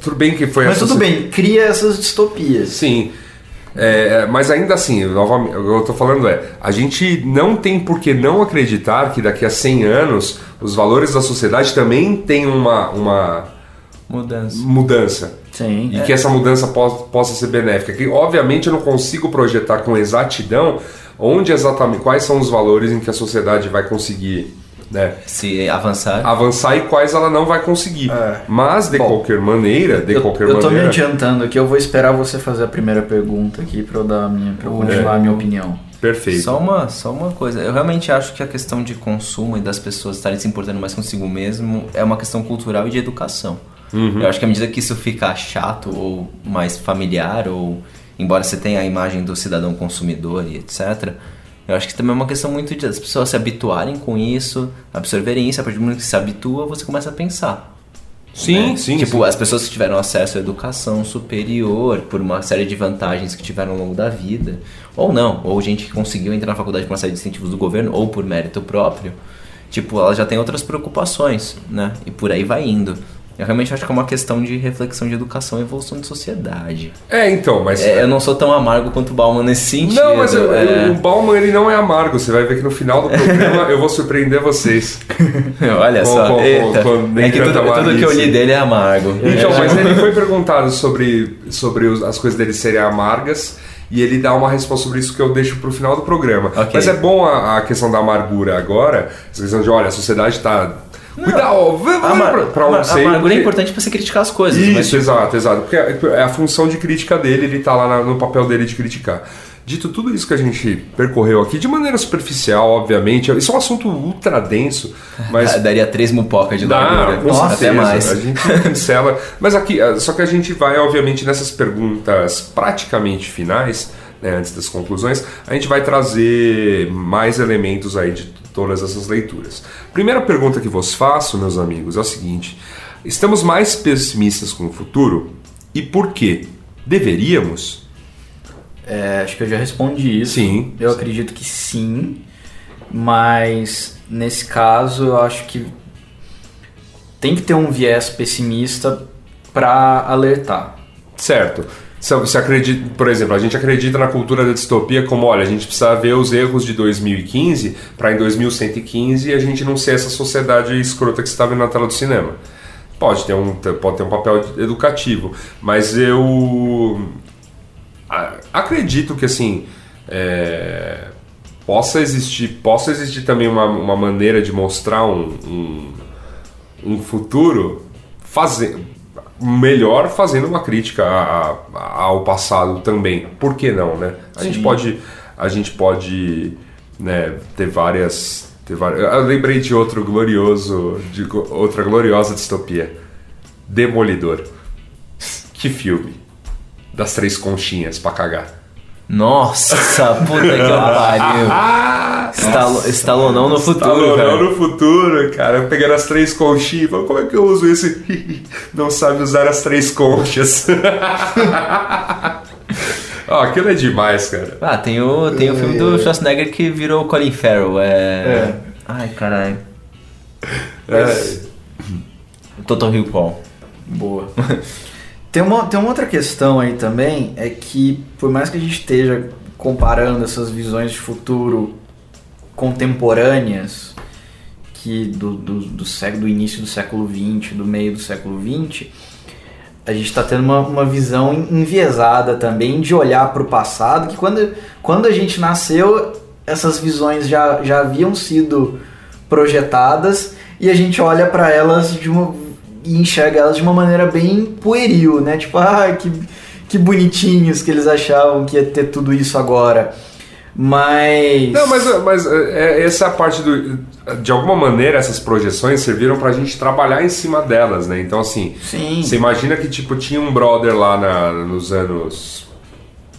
tudo bem que foi Mas essa tudo bem, cria essas distopias. Sim. É, mas ainda assim, novamente, o que eu tô falando é, a gente não tem por que não acreditar que daqui a 100 anos os valores da sociedade também têm uma, uma Mudança. mudança. Sim. E que essa mudança po- possa ser benéfica. Que obviamente eu não consigo projetar com exatidão onde exatamente quais são os valores em que a sociedade vai conseguir né, Se avançar. avançar e quais ela não vai conseguir. É. Mas de Bom, qualquer maneira, de eu, qualquer eu tô me maneira. adiantando aqui, eu vou esperar você fazer a primeira pergunta aqui pra eu dar a minha, pra eu continuar a minha opinião. Perfeito. Só uma, só uma coisa. Eu realmente acho que a questão de consumo e das pessoas estarem se importando mais consigo mesmo é uma questão cultural e de educação. Uhum. Eu acho que à medida que isso ficar chato ou mais familiar, ou embora você tenha a imagem do cidadão consumidor e etc., eu acho que também é uma questão muito de as pessoas se habituarem com isso, absorverem isso. A partir do momento que se habitua, você começa a pensar. Sim, né? sim. Tipo, sim. as pessoas que tiveram acesso à educação superior por uma série de vantagens que tiveram ao longo da vida, ou não, ou gente que conseguiu entrar na faculdade por uma série de incentivos do governo, ou por mérito próprio, tipo, ela já tem outras preocupações, né? E por aí vai indo. Eu realmente acho que é uma questão de reflexão de educação e evolução de sociedade. É, então, mas. É, eu não sou tão amargo quanto o Bauman nesse sentido. Não, mas eu- é. o Bauman ele não é amargo. Você vai ver que no final do programa eu vou surpreender vocês. Olha Com- só, com- eita. com- é que tudo, tudo que eu li dele é amargo. Então, mas ele foi perguntado sobre, sobre as coisas dele serem amargas e ele dá uma resposta sobre isso que eu deixo pro final do programa. Ok. Mas é bom a, a questão da amargura agora, essa questão de, olha, a sociedade tá. Cuidado, Amar, pra- onde sei, amargura é importante pra você criticar as coisas. Isso, mas, exato, exato. Porque é é a função de crítica dele, ele tá lá no papel dele de criticar. Dito tudo isso que a gente percorreu aqui, de maneira superficial, obviamente, isso é um assunto ultra denso, mas Ah, Daria três mupoca de largura. Nossa, certeza. até mais. A gente pincela. Mas aqui, eh, só que a gente vai, obviamente, nessas perguntas praticamente finais, né, antes das conclusões, a gente vai trazer mais elementos aí de todas essas leituras. Primeira pergunta que vos faço, meus amigos, é o seguinte: estamos mais pessimistas com o futuro? E por quê? Deveríamos? É, acho que eu já respondi isso. Sim. Eu acredito que sim, mas nesse caso eu acho que tem que ter um viés pessimista para alertar. Certo. Se acredita, por exemplo, a gente acredita na cultura da distopia como, olha, a gente precisa ver os erros de 2015 para em 2115 a gente não ser essa sociedade escrota que você está vendo na tela do cinema. Pode ter um, pode ter um papel educativo, mas eu acredito que assim é, possa existir possa existir também uma, uma maneira de mostrar um, um, um futuro fazer melhor fazendo uma crítica a- a- ao passado também. Por que não né? A gente pode a gente pode né, ter várias ter várias eu lembrei de outro glorioso de outra gloriosa distopia. Demolidor. Que filme? Das três conchinhas pra cagar Nossa, puta que pariu. Estalo, estalonão no futuro, Estalonão cara. no futuro, cara. Pegando as três conchinhas. Como é que eu uso esse? Não sabe usar as três conchas. Ó, aquilo é demais, cara. Ah, tem o, tem o filme do Schwarzenegger que virou Colin Farrell. É. É. Ai, caralho. É, Total Recall. Boa. Tem uma, tem uma outra questão aí também, é que por mais que a gente esteja comparando essas visões de futuro contemporâneas, que do, do, do, século, do início do século XX, do meio do século XX, a gente está tendo uma, uma visão enviesada também de olhar para o passado, que quando, quando a gente nasceu, essas visões já, já haviam sido projetadas e a gente olha para elas de uma e enxerga elas de uma maneira bem pueril, né? Tipo, ah, que, que bonitinhos que eles achavam que ia ter tudo isso agora. Mas. Não, mas, mas é, essa é a parte do. De alguma maneira, essas projeções serviram pra gente trabalhar em cima delas, né? Então, assim, Sim. você imagina que tipo, tinha um brother lá na- nos anos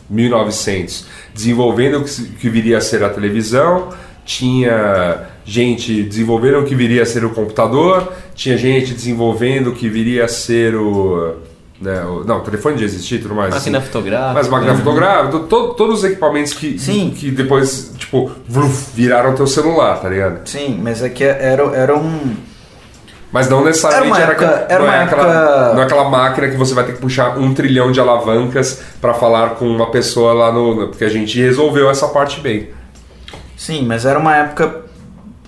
1900 desenvolvendo o que, que viria a ser a televisão, tinha gente desenvolvendo o que viria a ser o computador, tinha gente desenvolvendo o que viria a ser o. Né, o não, o telefone já existia e tudo mais. Máquina assim. fotográfica. Mas máquina fotográfica, to- todos os equipamentos que, Sim. que depois, tipo, vruf, viraram teu celular, tá ligado? Sim, mas é que era, era um. Mas não necessariamente Era época- aquela- era não, é aquela, época- não é aquela máquina que você vai ter que puxar um trilhão de alavancas pra falar com uma pessoa lá no- Porque a gente resolveu essa parte bem. Sim, mas era uma época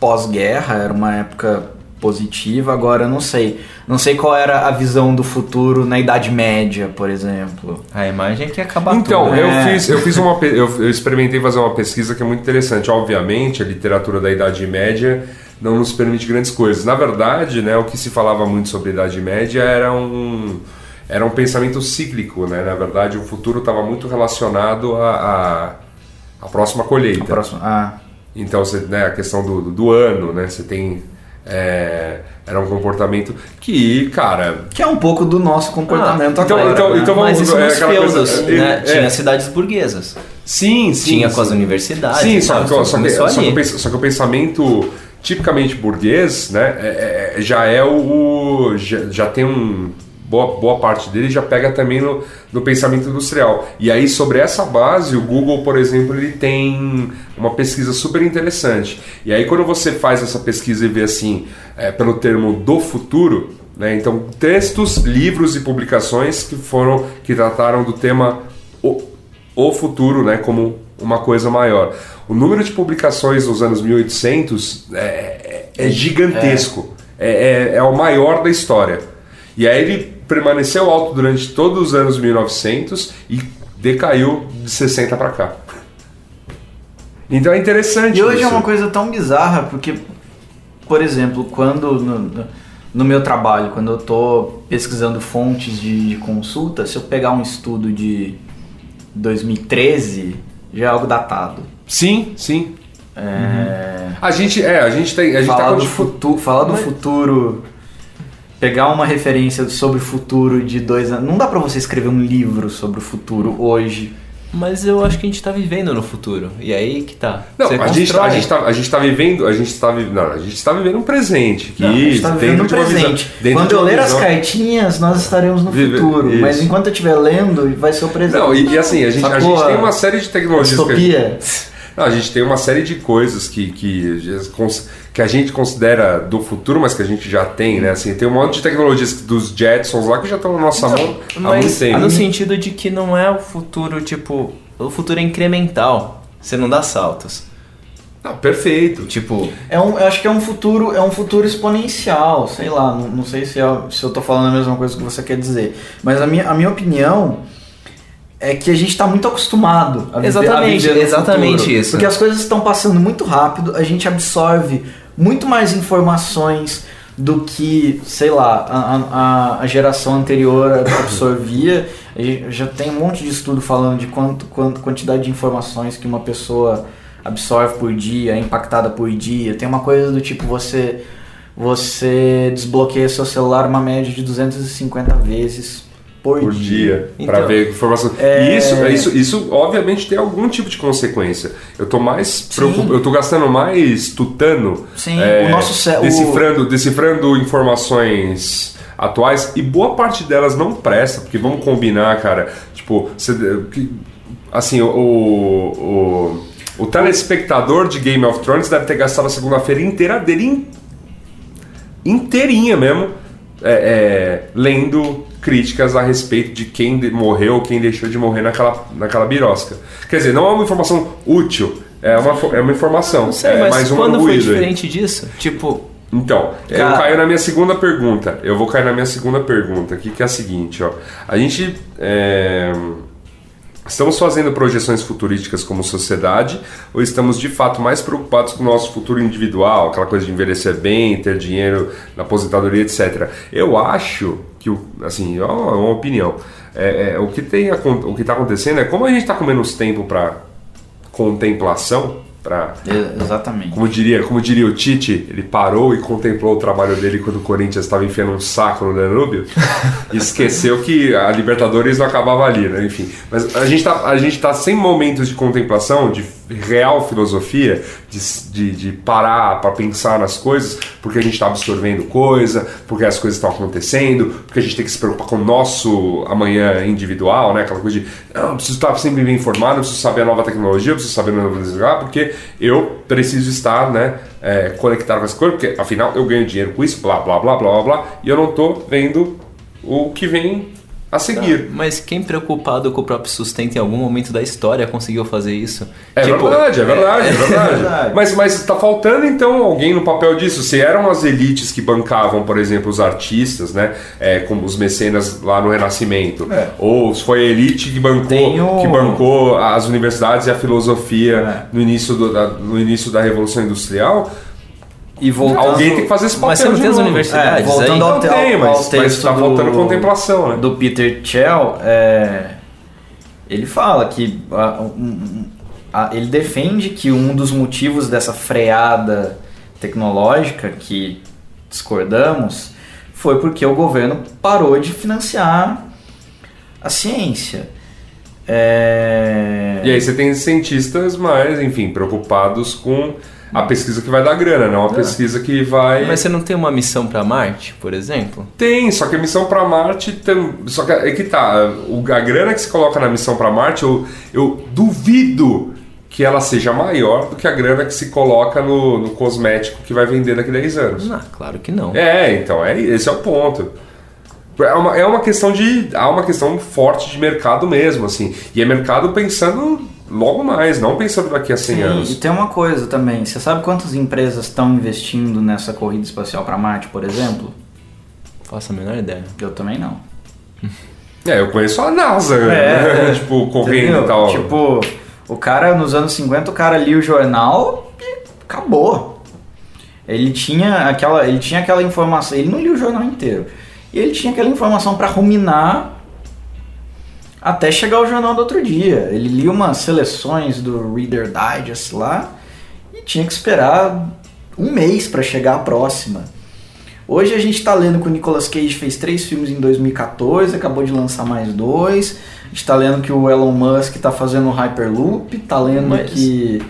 pós-guerra, era uma época positiva, agora eu não sei. Não sei qual era a visão do futuro na Idade Média, por exemplo. A imagem é que ia acabar Então, tudo. eu É. fiz, eu fiz uma. Eu, eu experimentei fazer uma pesquisa que é muito interessante. Obviamente, a literatura da Idade Média não nos permite grandes coisas. Na verdade, né, o que se falava muito sobre a Idade Média era um. Era um pensamento cíclico, né? Na verdade, o futuro estava muito relacionado à à- à próxima colheita. Próximo. Ah, Então, você, né, a questão do, do- ano, né? Você tem. é, era um comportamento que, cara. que é um pouco do nosso comportamento então- agora. então- né? então Mas vamos- isso é nos aquela coisa- feudos, é, né? é. Tinha cidades burguesas. Sim, sim. Tinha sim. com as universidades. Sim, só, tal, que- tudo só, que, só, que só que o pensamento tipicamente burguês, né, é- é- já é o. o- já, já tem um. Boa, boa parte dele já pega também no, no pensamento industrial. E aí, sobre essa base, o Google, por exemplo, ele tem uma pesquisa super interessante. E aí, quando você faz essa pesquisa e vê assim, é, pelo termo do futuro, né, então textos, livros e publicações que foram que trataram do tema o, o futuro, né, como uma coisa maior. O número de publicações nos anos 1800 é, é- é gigantesco. É, é- é o maior da história. E aí ele permaneceu alto durante todos os anos 1900 e decaiu de 60 para cá. Então é interessante. E hoje é isso. uma coisa tão bizarra, porque, por exemplo, quando no, no- meu trabalho, quando eu tô pesquisando fontes de, de consulta, se eu pegar um estudo de 2013, já é algo datado. Sim, sim. É, A gente é, a gente tem, a gente falar tá do, futuro, falar do futuro, pegar uma referência sobre o futuro de dois anos. Não dá pra você escrever um livro sobre o futuro hoje. Mas eu acho que a gente tá vivendo no futuro. E aí que tá. Não, Você a gente, tá, a, gente tá, a gente tá vivendo, a gente tá, não, a gente tá vivendo um presente. Que Não, a gente tá dentro vivendo visão- presente. dentro Quando de eu ler as visão- cartinhas, nós estaremos no Vive- futuro. isso. Mas enquanto eu estiver lendo, vai ser o presente. Não, e, e assim, a gente, a gente tem uma série de tecnologias que a gente, Distopia. Não, a gente tem uma série de coisas que, que, que a gente considera do futuro, mas que a gente já tem, né? Assim, tem um monte de tecnologias dos Jetsons lá que já estão na nossa mão há muito tempo. no sentido de que não é o futuro, tipo. O futuro é incremental. Você não dá saltos. Não, perfeito. Tipo, É um, eu acho que é um futuro, é um futuro exponencial, sei lá, não, não sei se, é, se eu tô falando a mesma coisa que você quer dizer. Mas a minha, a minha opinião é que a gente tá muito acostumado a viver, Exatamente, a exatamente futuro. isso. Porque as coisas estão passando muito rápido, a gente absorve muito mais informações do que, sei lá, a, a- a geração anterior absorvia. Já tem um monte de estudo falando de quanto, quanto quantidade de informações que uma pessoa absorve por dia, é impactada por dia. Tem uma coisa do tipo você você desbloqueia seu celular uma média de 250 vezes por, por dia. dia para Então, ver informação. é- E isso, isso, isso obviamente tem algum tipo de consequência. Eu tô mais preocupado, eu tô gastando mais tutano, Sim, o nosso cé- o- decifrando, decifrando informações atuais e boa parte delas não presta, porque vamos combinar, cara. Tipo, assim, o, o, o, telespectador de Game of Thrones deve ter gastado a segunda-feira inteira dele in- inteirinha mesmo, é, é, lendo críticas a respeito de quem morreu, quem deixou de morrer naquela, naquela birosca. Quer dizer, não é uma informação útil, é uma, é uma informação. Não sei, é mas mais quando foi ruído aí. diferente disso? Tipo, Então, eu Cara- caio na minha segunda pergunta. Eu vou cair na minha segunda pergunta aqui, que é a seguinte, ó. A gente é, estamos fazendo projeções futurísticas como sociedade ou estamos de fato mais preocupados com o nosso futuro individual, aquela coisa de envelhecer bem, ter dinheiro na aposentadoria, etc. Eu acho que, o- assim, é uma, uma opinião. É, é, o que tem o que está acontecendo é como a gente está com menos tempo para contemplação, para E- Exatamente. como diria, como diria o Tite, ele parou e contemplou o trabalho dele quando o Corinthians estava enfiando um saco no Danúbio e esqueceu que a Libertadores não acabava ali, né? Enfim. Mas a gente tá, a gente tá sem momentos de contemplação, de real filosofia, de, de, de parar para pensar nas coisas, porque a gente está absorvendo coisa, porque as coisas estão acontecendo, porque a gente tem que se preocupar com o nosso amanhã individual, né? Aquela coisa de, não, preciso estar sempre bem informado, preciso saber a nova tecnologia, preciso saber o novo lugar, porque eu preciso estar, né, é, conectado com essa coisa, porque afinal eu ganho dinheiro com isso, blá, blá, blá, blá, blá, blá, e eu não tô vendo o que vem a seguir. mas quem preocupado com o próprio sustento em algum momento da história conseguiu fazer isso? É Tipo, verdade, é verdade, é verdade. verdade. Mas, mas tá faltando então alguém no papel disso. Se eram as elites que bancavam, por exemplo, os artistas, né? É, como os mecenas lá no Renascimento. É. Ou foi a elite que bancou, o- que bancou as universidades e a filosofia É. no, início do- da, no início da Revolução Industrial. E voltando, Alguém tem que fazer esse papel Mas você não tem as universidades É, voltando aí? ao, Não te- tem, ao- mas- ao mas texto tá faltando contemplação, né? Do Peter Chell, é, ele fala que a- um- a- ele defende que um dos motivos dessa freada tecnológica que discordamos foi porque o governo parou de financiar a ciência. É, E aí você tem cientistas mais, enfim, preocupados com a pesquisa que vai dar grana, não a pesquisa que vai. Mas você não tem uma missão pra Marte, por exemplo? Tem, só que a missão para Marte tem. Só que é que tá. O, a grana que se coloca na missão para Marte, eu, eu duvido que ela seja maior do que a grana que se coloca no, no cosmético que vai vender daqui a 10 anos. Ah, claro que não. É, então, é, esse é o ponto. É uma, é uma questão de. Há uma questão forte de mercado mesmo, assim. E é mercado pensando logo mais, não pensando daqui a 100 Sim, anos. e tem uma coisa também. Você sabe quantas empresas estão investindo nessa corrida espacial para Marte, por exemplo? Faço a menor ideia. Eu também não. É, eu conheço a NASA, né? tipo, correndo Entendeu? e tal. Tipo, o cara nos anos 50, o cara lia o jornal e acabou. Ele tinha aquela, ele tinha aquela informação, ele não lia o jornal inteiro. E ele tinha aquela informação para ruminar até chegar ao jornal do outro dia. Ele lia umas seleções do Reader Digest lá e tinha que esperar um mês para chegar à próxima. Hoje a gente tá lendo que o Nicolas Cage fez três filmes em 2014, acabou de lançar mais dois. A gente tá lendo que o Elon Musk tá fazendo o Hyperloop, tá lendo Mas- que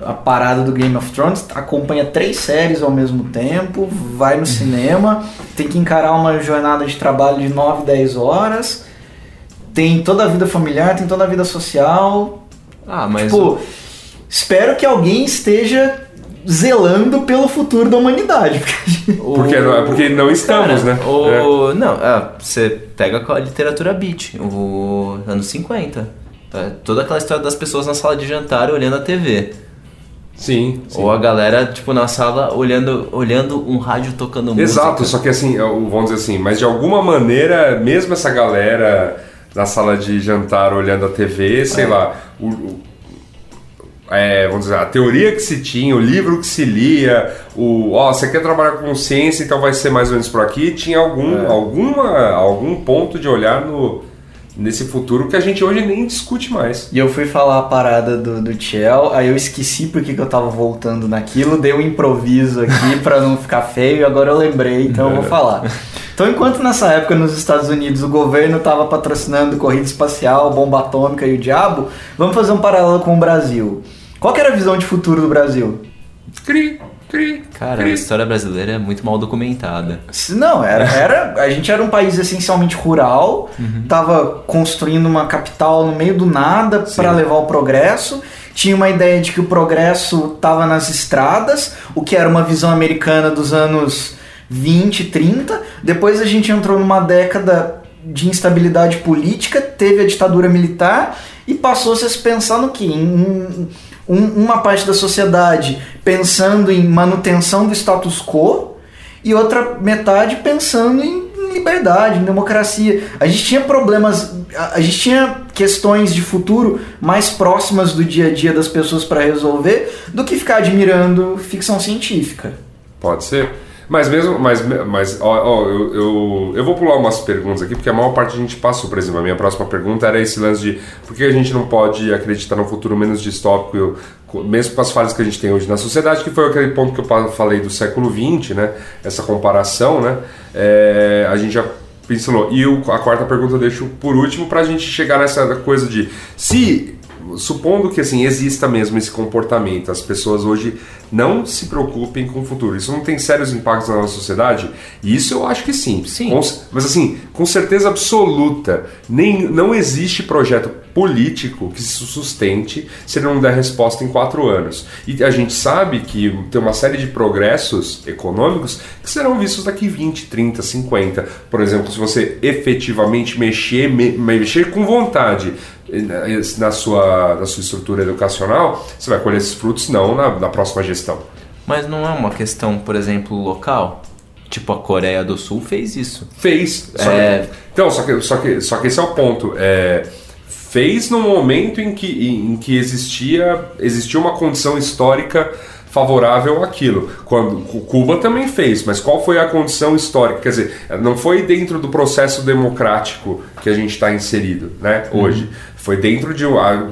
a parada do Game of Thrones acompanha três séries ao mesmo tempo, vai no cinema, tem que encarar uma jornada de trabalho de 9, 10 horas, tem toda a vida familiar, tem toda a vida social. Ah, mas. Tipo, espero que alguém esteja zelando pelo futuro da humanidade. porque o- Porque não- é porque não estamos, Cara, né? O... Não, ah, você pega com a literatura beat, o anos 50. É, toda aquela história das pessoas na sala de jantar olhando a TV. Sim. sim. Ou a galera, tipo, na sala olhando, olhando um rádio tocando música. Exato, só que assim, eu- vamos dizer assim, mas de alguma maneira, mesmo essa galera na sala de jantar olhando a TV, sei lá, o, o- é, vamos dizer, a teoria que se tinha, o livro que se lia, o ó, você quer trabalhar com ciência, então vai ser mais ou menos por aqui, tinha algum, alguma, algum ponto de olhar no, nesse futuro que a gente hoje nem discute mais. E eu fui falar a parada do, do Chell, aí eu esqueci porque que eu tava voltando naquilo, dei um improviso aqui pra não ficar feio, e agora eu lembrei, então eu vou falar. Então, enquanto nessa época nos Estados Unidos o governo estava patrocinando corrida espacial, bomba atômica e o diabo, vamos fazer um paralelo com o Brasil. Qual que era a visão de futuro do Brasil? Cri, cri. Cara, a cri. história brasileira é muito mal documentada. Se- Não, era, era. A gente era um país essencialmente rural, tava construindo uma capital no meio do nada para levar o progresso. Tinha uma ideia de que o progresso tava nas estradas, o que era uma visão americana dos anos 20, 30. Depois a gente entrou numa década de instabilidade política, teve a ditadura militar e passou-se a se pensar no que? Em um- uma parte da sociedade pensando em manutenção do status quo e outra metade pensando em liberdade, em democracia. A gente tinha problemas, a, gente tinha questões de futuro mais próximas do dia a dia das pessoas para resolver do que ficar admirando ficção científica. Pode ser. Mas mesmo, mas, mas ó, ó, eu, eu, eu vou pular umas perguntas aqui, porque a maior parte a gente passou, por exemplo, a minha próxima pergunta era esse lance de por que a gente não pode acreditar num futuro menos distópico, mesmo com as falhas que a gente tem hoje na sociedade, que foi aquele ponto que eu falei do século XX, né? Essa comparação, né? É, a gente já pincelou. E o- a quarta pergunta eu deixo por último para a gente chegar nessa coisa de se supondo que assim exista mesmo esse comportamento, as pessoas hoje não se preocupem com o futuro. Isso não tem sérios impactos na nossa sociedade? E isso eu acho que sim. Sim. Com- mas assim, com certeza absoluta, nem, não existe projeto político que se sustente se ele não der resposta em quatro anos. E a gente sabe que tem uma série de progressos econômicos que serão vistos daqui 20, 30, 50. Por exemplo, se você efetivamente mexer, me- mexer com vontade na sua, na sua estrutura educacional, você vai colher esses frutos não na, na próxima gestão. Mas não é uma questão, por exemplo, local? Tipo, a Coreia do Sul fez isso. Fez. Só É. que- então, só que, só, que, só que esse é o ponto. É, fez no momento em que, em, em que existia, existia uma condição histórica favorável àquilo. Quando Cu- Cuba também fez, mas qual foi a condição histórica? Quer dizer, não foi dentro do processo democrático que a gente está inserido, né? Hoje foi dentro de a,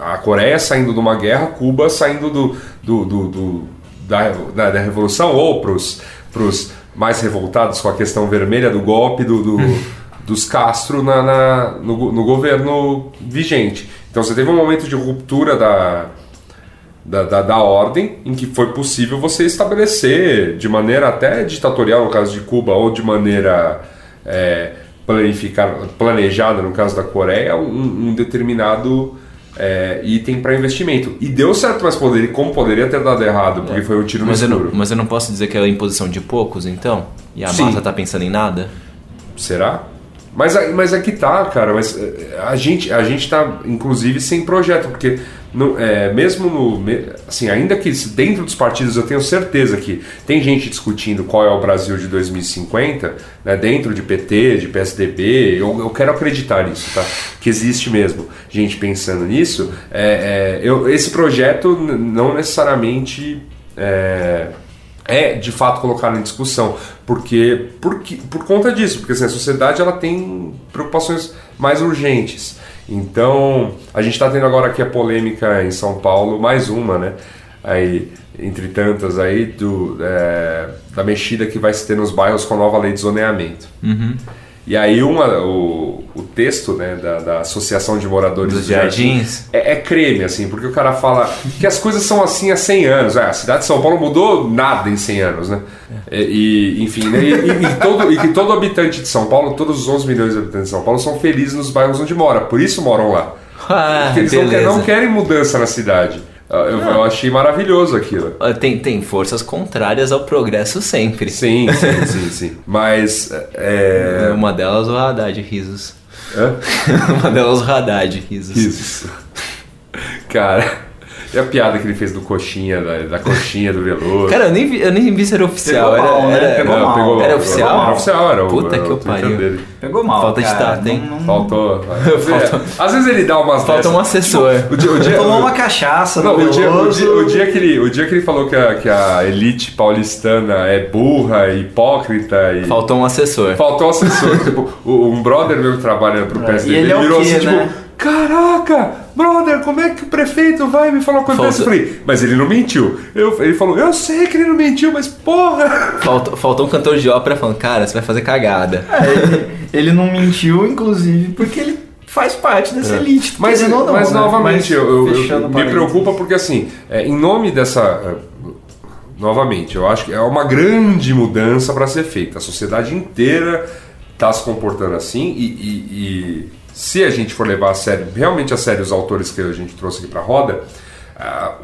a Coreia saindo de uma guerra, Cuba saindo do, do, do- do- da, da, da revolução ou pros pros mais revoltados com a questão vermelha do golpe do, do- dos Castro na, na- no, no governo vigente. Então você teve um momento de ruptura da, da, da, da ordem em que foi possível você estabelecer de maneira até ditatorial no caso de Cuba ou de maneira é, planejada no caso da Coreia um, um determinado é, item para investimento e deu certo mas poderia como poderia ter dado errado porque foi um tiro no Mas eu, escuro não, mas eu não posso dizer que é a imposição de poucos, então? E a Sim. massa tá pensando em nada? Será? Mas, mas aqui tá, cara. Mas eh, a gente, a gente tá, inclusive, sem projeto, porque não, é, mesmo no. Assim, ainda que dentro dos partidos eu tenho certeza que tem gente discutindo qual é o Brasil de 2050, né, dentro de PT, de PSDB, eu, eu quero acreditar nisso, tá? Que existe mesmo gente pensando nisso. É, é, eu, esse projeto não necessariamente. É, é de fato colocado em discussão porque, porque por conta disso porque assim, a sociedade ela tem preocupações mais urgentes então a gente está tendo agora aqui a polêmica em São Paulo mais uma né? Aí entre tantas aí do é, da mexida que vai se ter nos bairros com a nova lei de zoneamento e aí uma, o, o texto né, da, da Associação de Moradores Dos Jardins é, é creme, assim, porque o cara fala que as coisas são assim há 100 anos. É, a cidade de São Paulo mudou nada em 100 anos, né? E, e, enfim, né? E, e- todo, e que todo habitante de São Paulo, todos os 11 milhões de habitantes de São Paulo, são felizes nos bairros onde mora, por isso moram lá. Ah, Porque eles não, quer- beleza. não querem mudança na cidade. Ah, Eu, eu achei maravilhoso aquilo. Ah, Tem, tem forças contrárias ao progresso sempre. Sim, sim, sim, sim. Mas. É... Uma delas o Haddad, risos. Hã? Uma delas o Haddad, risos. Isso. Cara, e a piada que ele fez do coxinha, da, da coxinha do veloso? Cara, eu nem vi, eu nem vi se era oficial. Pegou era, mal, né? era- Pegou Não, mal. pegou- Era oficial? Era oficial, era o, Puta era que o pariu. dele. Pegou mal. Falta de tato, hein? Não- não- Faltou. Faltou. Às vezes ele dá umas Falta dessas. um assessor. O dia, o dia, Tomou uma cachaça não, no o, dia, o, Veloso. dia, o, dia que ele, o dia que ele falou que a, que a elite paulistana é burra, hipócrita e. Faltou um assessor. Faltou um assessor. tipo, um brother meu que trabalha pro PSD. E ele é o virou quê, assim, né? tipo. Caraca, brother, como é que o prefeito vai me falar uma coisa Falta- dessa? Eu falei, mas ele não mentiu. Eu, ele falou, eu sei que ele não mentiu, mas porra! Faltou, faltou um cantor de ópera falando, cara, você vai fazer cagada. É, ele, ele não mentiu, inclusive, porque ele faz parte dessa elite. É. Mas, querendo ou não, mas né? novamente, Mas, eu, eu- eu- me preocupa porque assim, é, em nome dessa. é, novamente, eu acho que é uma grande mudança para ser feita. A sociedade inteira está se comportando assim e, e- e se a gente for levar a sério, realmente a sério os autores que a gente trouxe aqui para a roda. ah,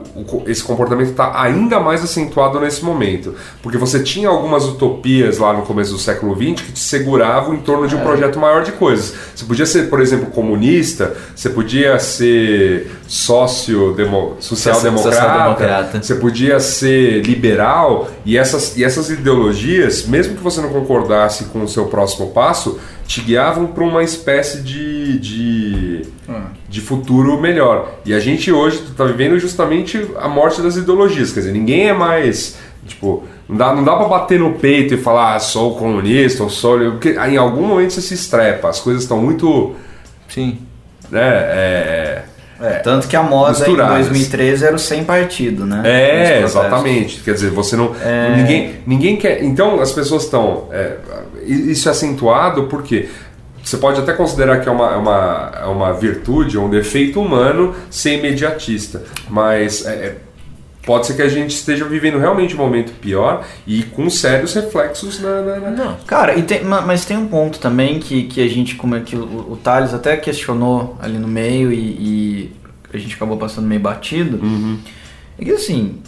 esse comportamento está ainda mais acentuado nesse momento, porque você tinha algumas utopias lá no começo do século XX que te seguravam em torno É. de um projeto maior de coisas. Você podia ser, por exemplo, comunista, você podia ser sócio demo, social-democrata, social-democrata. você podia ser liberal e essas, e essas ideologias, mesmo que você não concordasse com o seu próximo passo, te guiavam para uma espécie de, de, de futuro melhor. E a gente hoje está vivendo justamente a morte das ideologias, quer dizer, ninguém é mais. Tipo, não dá, não dá pra bater no peito e falar, ah, sou comunista, ou sou. Porque em algum momento você se estrepa, as coisas estão muito. Sim. Né, é, É, tanto que a moda Misturadas. em 2013 era o sem partido, né? É, exatamente. Quer dizer, você não. É. Ninguém, ninguém quer. Então as pessoas estão. é, isso é acentuado porque. Você pode até considerar que é uma, é uma, é uma virtude ou um defeito humano ser imediatista, mas é, é, pode ser que a gente esteja vivendo realmente um momento pior e com sérios reflexos na. na- na- Não. Cara, e tem- ma- mas tem um ponto também que, que a gente, como é que o, o Thales até questionou ali no meio e, e a gente acabou passando meio batido. Uhum. É que assim,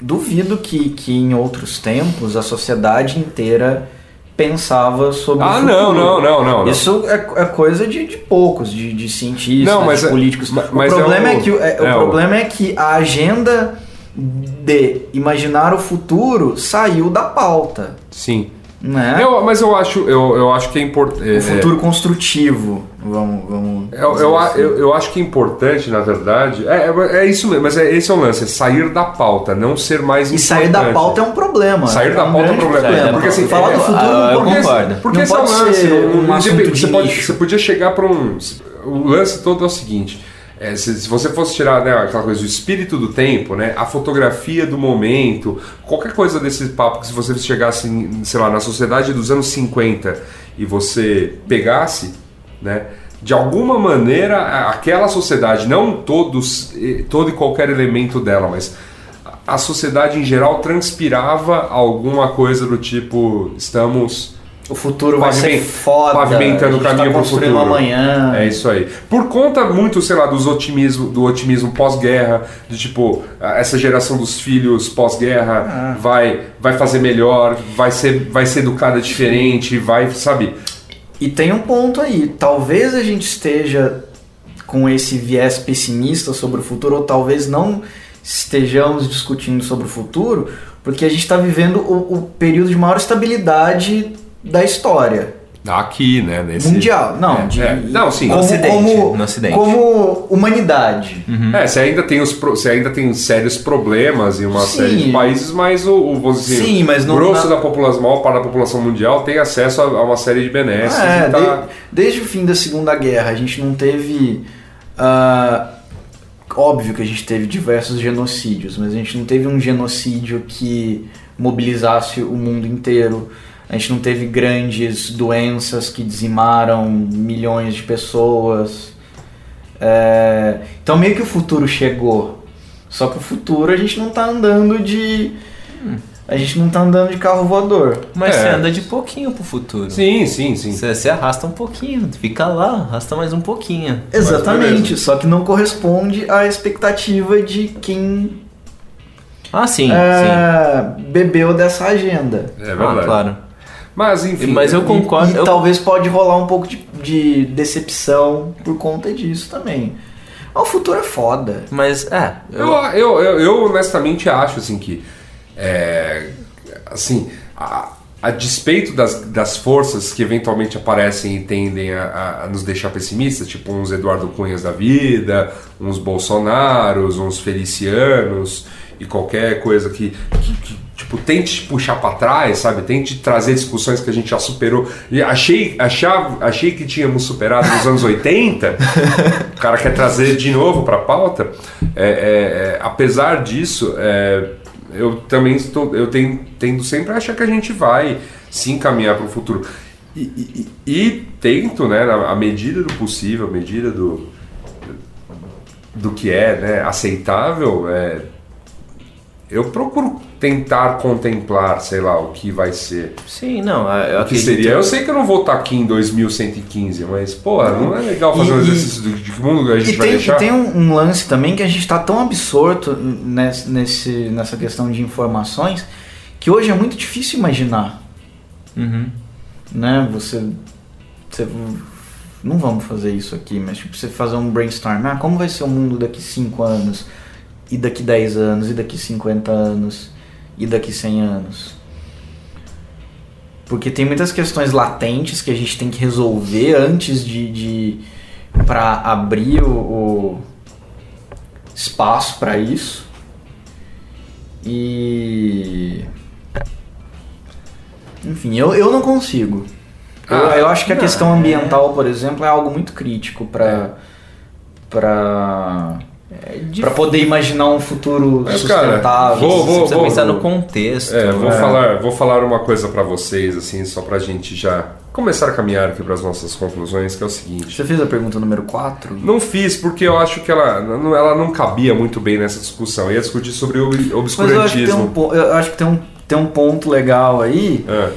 duvido que, que em outros tempos a sociedade inteira pensava sobre Ah, não, não, não, não. Isso é, é coisa de, de poucos, de, de cientistas, de é- políticos. o é problema é, que, o- problema é que a agenda de imaginar o futuro saiu da pauta. Sim. Né? Eu- mas eu acho, eu, eu acho que é importante. O futuro construtivo. Vamos, vamos. Eu, dizer eu, assim. eu, eu acho que é importante, na verdade. É, é, é isso mesmo, mas é, esse é o lance: é sair da pauta, não ser mais E sair da pauta é um problema. Sair da um pauta é um grande problema. Porque assim, falar é- do futuro ah, eu não concordo. Porque não esse é o lance. um de você, pode, você podia chegar para um. O lance todo é o seguinte. É, se, se você fosse tirar né, aquela coisa do espírito do tempo, né, a fotografia do momento, qualquer coisa desse papo que se você chegasse, sei lá, na sociedade dos anos 50 e você pegasse, né, de alguma maneira aquela sociedade, não todos, todo e qualquer elemento dela, mas a sociedade em geral transpirava alguma coisa do tipo estamos O futuro vai ser foda. pavimentando a o gente caminho tá pro futuro. amanhã. É isso aí. Por conta muito, sei lá, dos otimismo, do otimismo pós-guerra, de tipo, essa geração dos filhos pós-guerra Ah. vai, vai fazer melhor, vai ser, vai ser educada diferente, vai, sabe? E tem um ponto aí. Talvez a gente esteja com esse viés pessimista sobre o futuro, ou talvez não estejamos discutindo sobre o futuro, porque a gente está vivendo o, o período de maior estabilidade da história Aqui, né? Nesse... mundial. Não, É, de, é. Não, sim. Como, No Ocidente, como, no Ocidente. como humanidade. É, você ainda tem os pro- você ainda tem sérios problemas em uma Sim. série de países, mas o, o dizer, Sim, mas não- o grosso na- da população, maior parte da população mundial tem acesso a, a uma série de benesses. É, e tá- de- desde o fim da Segunda Guerra, a gente não teve. ah, óbvio que a gente teve diversos genocídios, mas a gente não teve um genocídio que mobilizasse o mundo inteiro. A gente não teve grandes doenças que dizimaram milhões de pessoas. É, então, meio que o futuro chegou. Só que o futuro a gente não tá andando de. A gente não tá andando de carro voador. Mas É. você anda de pouquinho pro futuro. Sim, sim, sim. Você, você arrasta um pouquinho, fica lá, arrasta mais um pouquinho. Exatamente, só que não corresponde à expectativa de quem Ah, sim, sim. é, bebeu dessa agenda. É Ah, verdade. claro. Mas enfim. Mas eu E- concordo. E, eu- talvez pode rolar um pouco de, de decepção por conta disso também. Mas o futuro é foda. Mas, é. Eu, Eu, eu, eu, eu honestamente acho assim que é, assim a, a despeito das, das forças que eventualmente aparecem e tendem a, a- a nos deixar pessimistas, tipo uns Eduardo Cunhas da vida, uns Bolsonaros, uns Felicianos e qualquer coisa que, que, que tipo, tente puxar para trás, sabe? Tente trazer discussões que a gente já superou. E achei, achava, achei que tínhamos superado nos anos 80. o cara quer trazer de novo para a pauta. É, é, é, apesar disso, é, eu também estou, eu tenho, tendo sempre a achar que a gente vai se encaminhar para o futuro. E, e, e, tento, né, à medida do possível, à medida do, do que é né, aceitável, é, eu procuro tentar contemplar, sei lá, o que vai ser. Sim, não. Eu o que seria? Eu sei que eu não vou estar aqui em 2115, mas, pô, não é legal fazer e, um exercício de que mundo a gente vai tem, deixar? E tem um, um, lance também que a gente está tão absorto nesse, nesse, nessa questão de informações que hoje é muito difícil imaginar. Uhum. Né? Você, você. Não vamos fazer isso aqui, mas tipo, você fazer um brainstorm. Ah, como vai ser o mundo daqui 5 anos? E daqui 10 anos? E daqui 50 anos? E daqui 100 anos? Porque tem muitas questões latentes que a gente tem que resolver antes de, de para abrir o, o espaço para isso. E enfim, eu, eu não consigo. Eu, ah, eu acho que a não, questão ambiental, por exemplo, é algo muito crítico para é. para é para poder imaginar um futuro Mas, sustentável. Cara, vou, vou, você vou, pensar no contexto. É, vou, é. Falar, vou falar uma coisa para vocês, assim, só pra gente já começar a caminhar aqui para as nossas conclusões, que é o seguinte. Você fez a pergunta número 4? Não fiz, porque eu acho que ela, ela não cabia muito bem nessa discussão. Ia discutir sobre o obscurantismo. Mas eu acho que tem um, eu acho que tem um, tem um ponto legal aí. É.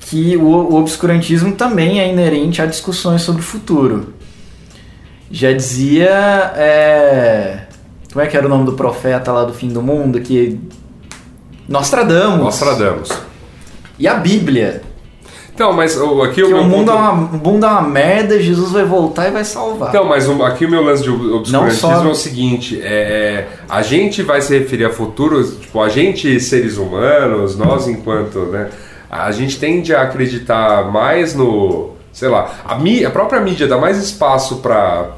Que o, o obscurantismo também é inerente a discussões sobre o futuro. Já dizia. É... Como é que era o nome do profeta lá do fim do mundo? Que. Nostradamus. Nostradamus. E a Bíblia. Então, mas aqui o meu. O mundo, ponto... é uma, o mundo é uma merda, Jesus vai voltar e vai salvar. Então, mas aqui o meu lance de obscurantismo só... é o seguinte: é, a gente vai se referir a futuros, tipo, a gente, seres humanos, nós enquanto. Né, a gente tende a acreditar mais no sei lá, a, mídia, a própria mídia dá mais espaço para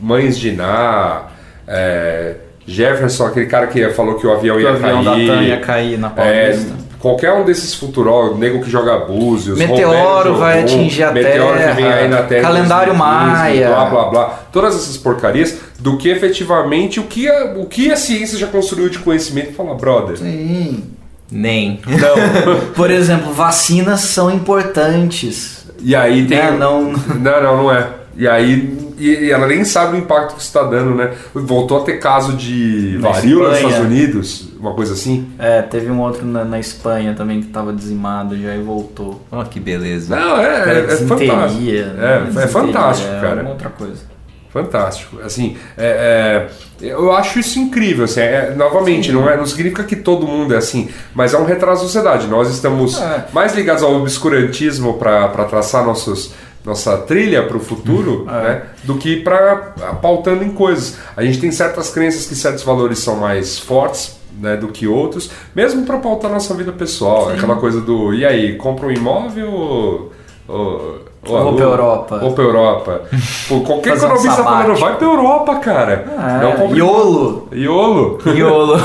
mães de Ná, é, Jefferson, aquele cara que falou que o avião que ia o avião cair. Da TAM ia cair na Paulista. É, qualquer um desses futurólogos, nego que joga búzios, meteoro vai atingir a meteoro Terra, que vem aí na Terra, calendário 2015, maia, blá blá blá, todas essas porcarias, do que efetivamente o que a, o que a ciência já construiu de conhecimento. Fala, brother. Sim. Nem. Não. Por exemplo, vacinas são importantes. E aí tem. É, não... não, não, não é. E aí e, ela nem sabe o impacto que isso está dando, né? Voltou a ter caso de na varíola nos Estados Unidos, uma coisa assim. É, teve um outro na, na Espanha também que estava dizimado já e voltou. Ó, oh, que beleza. Não, é, é, é fantástico. É, é fantástico, é cara. É outra coisa. Fantástico. Assim, é, é, eu acho isso incrível. Assim, é, novamente, não, é, não significa que todo mundo é assim, mas é um retrato da sociedade. Nós estamos é. mais ligados ao obscurantismo para traçar nossos, nossa trilha para o futuro é. né, do que para pautando em coisas. A gente tem certas crenças que certos valores são mais fortes né, do que outros, mesmo para pautar nossa vida pessoal. Sim. Aquela coisa do e aí, compra um imóvel ou, ou ou pra Europa. Ou pra Europa. Pô, qualquer Fazer economista um falando, vai pra Europa, cara. Ah, não Iolo. Iolo. Iolo.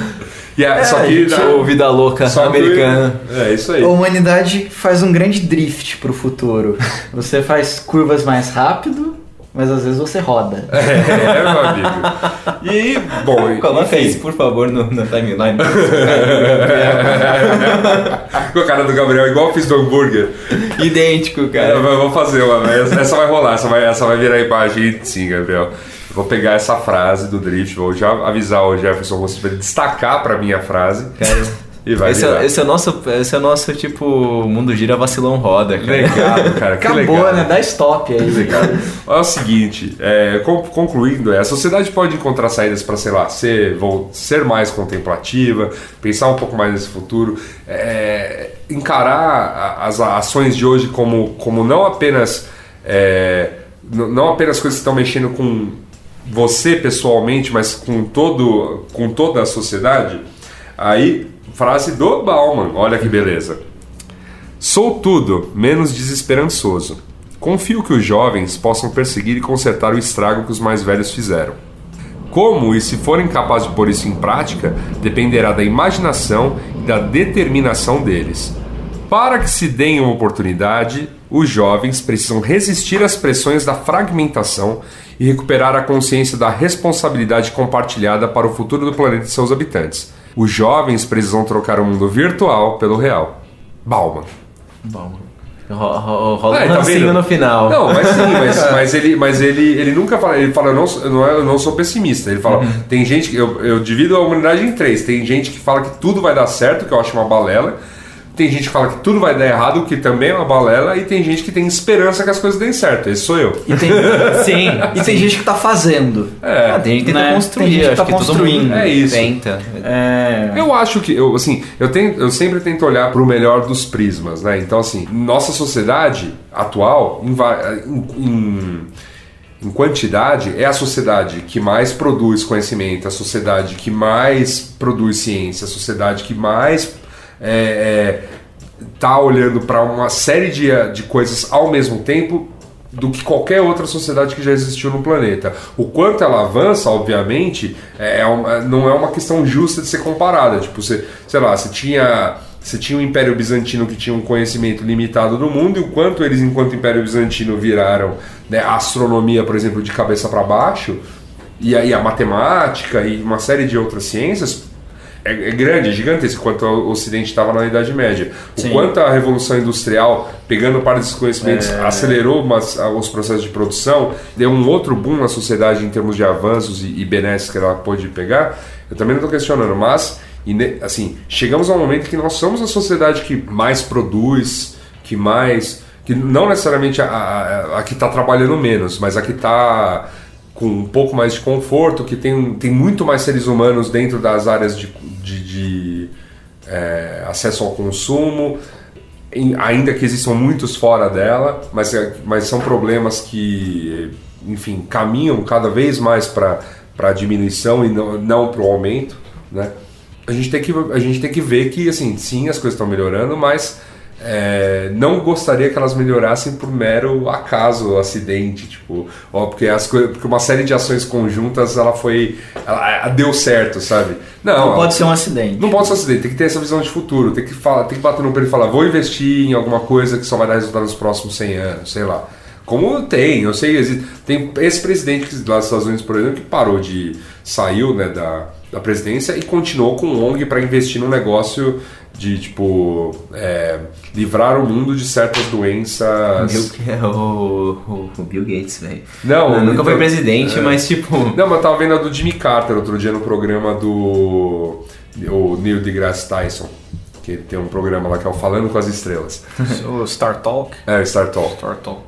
yeah, é, só que o Vida Louca americana. Que, é isso aí. A humanidade faz um grande drift pro futuro. Você faz curvas mais rápido mas às vezes você roda. É, meu amigo. E bom. Coloca enfim. isso, por favor, no, na timeline. Com a cara do Gabriel, igual eu fiz do hambúrguer. Idêntico, cara. Eu vou fazer uma. Essa vai rolar, essa vai, essa vai virar imagem sim, Gabriel. Vou pegar essa frase do Drift, vou já avisar o Jefferson Rossi para destacar para mim a frase. Cara. E vai esse, é, esse é o nosso, esse é nosso tipo mundo gira vacilão roda. Cara. Legal, cara. Que Acabou, legal. né? Dá stop aí. Legal. é o seguinte, é, concluindo, é, a sociedade pode encontrar saídas para, sei lá, ser, vou, ser mais contemplativa, pensar um pouco mais nesse futuro, é, encarar as ações de hoje como, como não apenas é, não apenas coisas que estão mexendo com você pessoalmente, mas com todo com toda a sociedade. Aí Frase do Bauman, olha que beleza. Sou tudo menos desesperançoso. Confio que os jovens possam perseguir e consertar o estrago que os mais velhos fizeram. Como e se forem capazes de pôr isso em prática, dependerá da imaginação e da determinação deles. Para que se deem uma oportunidade, os jovens precisam resistir às pressões da fragmentação e recuperar a consciência da responsabilidade compartilhada para o futuro do planeta e seus habitantes. Os jovens precisam trocar o mundo virtual pelo real. Bauman. Bom, ro- ro- rola É, um tá no final. Não, mas sim, mas, mas ele, mas ele, ele nunca fala, ele fala, eu não, não, é- eu não sou pessimista. Ele fala, tem gente que. Eu, eu divido a humanidade em três. Tem gente que fala que tudo vai dar certo, que eu acho uma balela. Tem gente que fala que tudo vai dar errado, que também é uma balela. E tem gente que tem esperança que as coisas deem certo. Esse sou eu. E tem, Sim. e tem gente que tá fazendo. É. Ah, tem gente que tenta Né? construir, Tem gente que tá que todo construindo. mundo É isso. tenta. É. Eu acho que, eu, assim, eu, tento, eu sempre tento olhar para o melhor dos prismas, né? Então, assim, nossa sociedade atual, em- em- em quantidade, é a sociedade que mais produz conhecimento, a sociedade que mais produz ciência, a sociedade que mais é, é, tá olhando para uma série de, de coisas ao mesmo tempo do que qualquer outra sociedade que já existiu no planeta. O quanto ela avança, obviamente, é uma- não é uma questão justa de ser comparada. Tipo, você, sei lá, você tinha, você tinha o Império Bizantino que tinha um conhecimento limitado do mundo e o quanto eles, enquanto Império Bizantino, viraram né, a astronomia, por exemplo, de cabeça para baixo, e aí a matemática e uma série de outras ciências é, é grande, é gigantesco quanto o Ocidente estava na Idade Média. O Sim. quanto a Revolução Industrial, pegando parte desses conhecimentos, acelerou umas- os processos de produção, deu um outro boom na sociedade em termos de avanços e, e benesses que ela pôde pegar, eu também não estou questionando, mas e assim, chegamos a um momento que nós somos a sociedade que mais produz, que mais. que não necessariamente a, a- a que está trabalhando menos, mas a que está com um pouco mais de conforto, que tem, tem muito mais seres humanos dentro das áreas de, de- de, é, acesso ao consumo, em- ainda que existam muitos fora dela, mas, é- mas são problemas que, enfim, caminham cada vez mais para a diminuição e não, não para o aumento, né? A gente, tem que, a gente tem que ver que, assim, sim, as coisas estão melhorando, mas é, não gostaria que elas melhorassem por mero acaso, acidente, tipo, ó, porque, as porque uma série de ações conjuntas ela foi. Ela, ela deu certo, sabe? Não pode ser um acidente. Não pode ser um acidente, tem que ter essa visão de futuro, tem que, falar, tem que bater no peito e falar, vou investir em alguma coisa que só vai dar resultado nos próximos 100 anos, sei lá. Como tem, eu sei, existe, tem esse presidente lá dos Estados Unidos, por exemplo, que parou de. saiu né, da, da presidência e continuou com o ONG para investir num negócio de, tipo, é, livrar o mundo de certas doenças. Que é o, o, o Bill Gates, velho. Não, nunca então- foi presidente, é. mas tipo. Não, mas eu tava vendo a do Jimmy Carter outro dia no programa do o Neil deGrasse Tyson. Que tem um programa lá que é o Falando com as Estrelas. O Star Talk. É, Star Talk. Star Talk.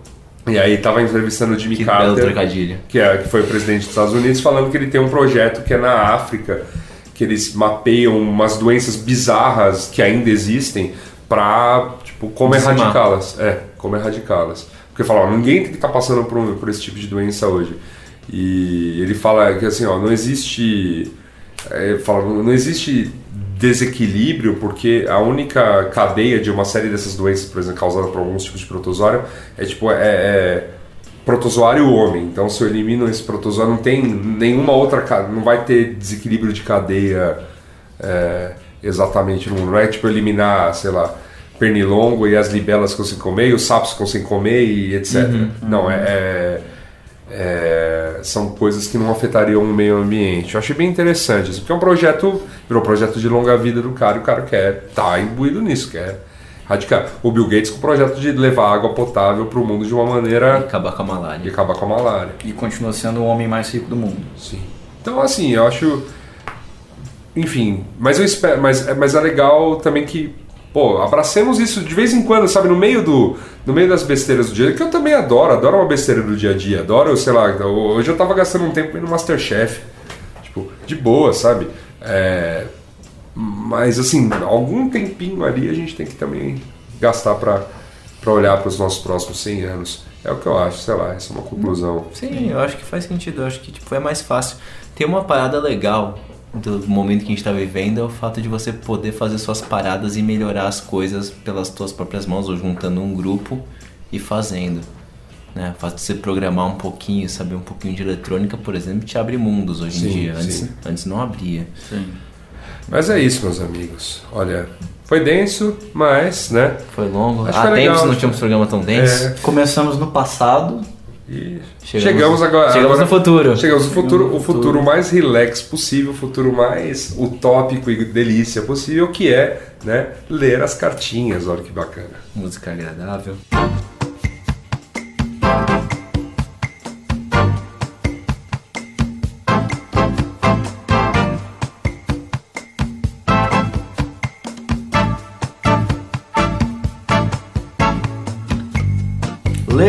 E aí tava entrevistando o Jimmy Que Carter, que, é, que foi o presidente dos Estados Unidos, falando que ele tem um projeto que é na África, que eles mapeiam umas doenças bizarras que ainda existem pra, tipo, como erradicá-las. É, como erradicá-las. Porque fala, ó, ninguém tem que estar passando por, um- por esse tipo de doença hoje. E ele fala que assim, ó, não existe. é, fala, não existe desequilíbrio porque a única cadeia de uma série dessas doenças, por exemplo, causada por alguns tipos de protozoário, é tipo é, é protozoário homem. Então, se eu elimino esse protozoário, não tem nenhuma outra, não vai ter desequilíbrio de cadeia é, exatamente no mundo. Não é tipo eliminar, sei lá, pernilongo e as libelas que consigo comer, e os sapos que consigo comer e etc. Não, é, é- é, são coisas que não afetariam o meio ambiente. Eu achei bem interessante, assim, porque é um projeto, virou um projeto de longa vida do cara e o cara quer tá imbuído nisso, quer radicar. O Bill Gates com o projeto de levar água potável para o mundo de uma maneira Acabar com a malária. acabar com a malária. E continua sendo o homem mais rico do mundo. Sim. Então, assim, eu acho. Enfim, mas eu espero. Mas, mas é legal também que. Pô, abracemos isso de vez em quando, sabe? No meio do. No meio das besteiras do dia, que eu também adoro, adoro uma besteira do dia a dia. Adoro, sei lá, hoje eu tava gastando um tempo no Masterchef. Tipo, de boa, sabe? É, mas assim, algum tempinho ali a gente tem que também gastar pra, pra olhar para os nossos próximos 100 anos. É o que eu acho, sei lá, essa é uma conclusão. Sim, eu acho que faz sentido. Eu acho que tipo, é mais fácil. Tem uma parada legal do momento que a gente tá vivendo é o fato de você poder fazer suas paradas e melhorar as coisas pelas tuas próprias mãos ou juntando um grupo e fazendo. Né? O fato de você programar um pouquinho, saber um pouquinho de eletrônica, por exemplo, te abre mundos hoje Sim, em dia. Antes, sim. antes não abria. Mas é isso, meus amigos. Olha, foi denso, mas, né? Foi longo. Acho Há tempos legal, não tínhamos programa tão denso. É, Começamos no passado. E Chegamos- chegamos, agora. chegamos agora- no futuro. Chegamos no futuro, Chegamos o futuro. futuro mais relax possível, o futuro mais utópico e delícia possível, que é, né, ler as cartinhas. Olha que bacana. Música agradável.